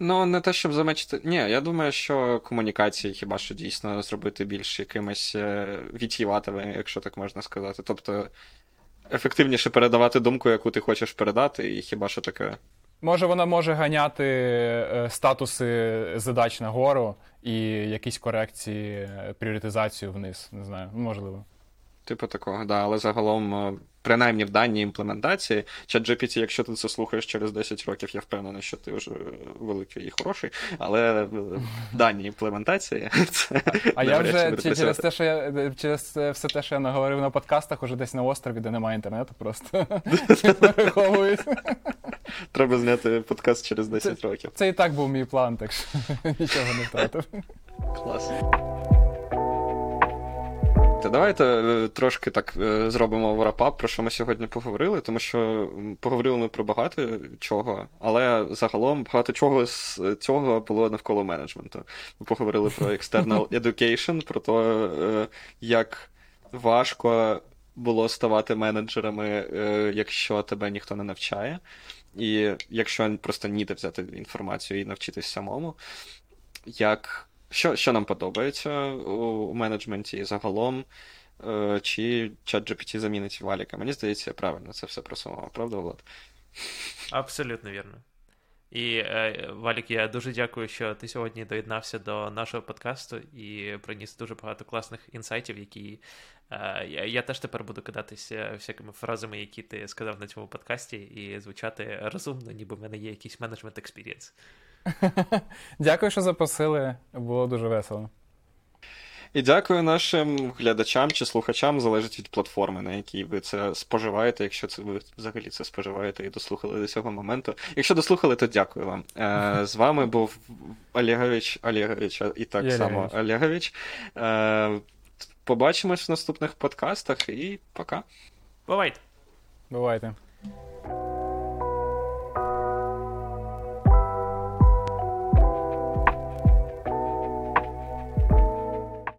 Ну, не те, щоб замечити. Ні, я думаю, що комунікації хіба що дійсно зробити більш якимись е, якщо так можна сказати. Тобто ефективніше передавати думку, яку ти хочеш передати, і хіба що таке. Може, вона може ганяти е, статуси задач нагору і якісь корекції, е, пріоритизацію вниз. Не знаю, можливо. Типу такого, да, але загалом принаймні в даній імплементації. ChatGPT, якщо ти це слухаєш через 10 років, я впевнений, що ти вже великий і хороший, але в даній імплементації [LAUGHS] це. А я вже через те, що я через все те, що я наговорив на подкастах, уже десь на острові, де немає інтернету, просто [LAUGHS] [LAUGHS] переховуюсь. Треба зняти подкаст через 10 це, років. Це і так був мій план, так що [LAUGHS] нічого не втратив. Клас. Та давайте е, трошки так е, зробимо врапап, про що ми сьогодні поговорили, тому що поговорили ми про багато чого, але загалом багато чого з цього було навколо менеджменту. Ми поговорили про external [LAUGHS] education, про те, е, як важко було ставати менеджерами, якщо тебе ніхто не навчає, і якщо просто ніде взяти інформацію і навчитись самому. Як що що нам подобається у менеджменті загалом, чи чат GPT замінить валіка? Мені здається, правильно це все просував, правда, Влад? Абсолютно вірно. І е, Валік, я дуже дякую, що ти сьогодні доєднався до нашого подкасту і приніс дуже багато класних інсайтів, які е, я, теж тепер буду кидатися всякими фразами, які ти сказав на цьому подкасті, і звучати розумно, ніби в мене є якийсь management experience. [LAUGHS] Дякую, що запросили. Було дуже весело. І дякую нашим глядачам чи слухачам, залежить від платформи, на якій ви це споживаєте, якщо це ви взагалі це споживаєте і дослухали до цього моменту. Якщо дослухали, то дякую вам. Е, З вами був Олегович Олегович і так Є само Олегович. Е, Побачимось в наступних подкастах і пока. Бувайте. Бувайте.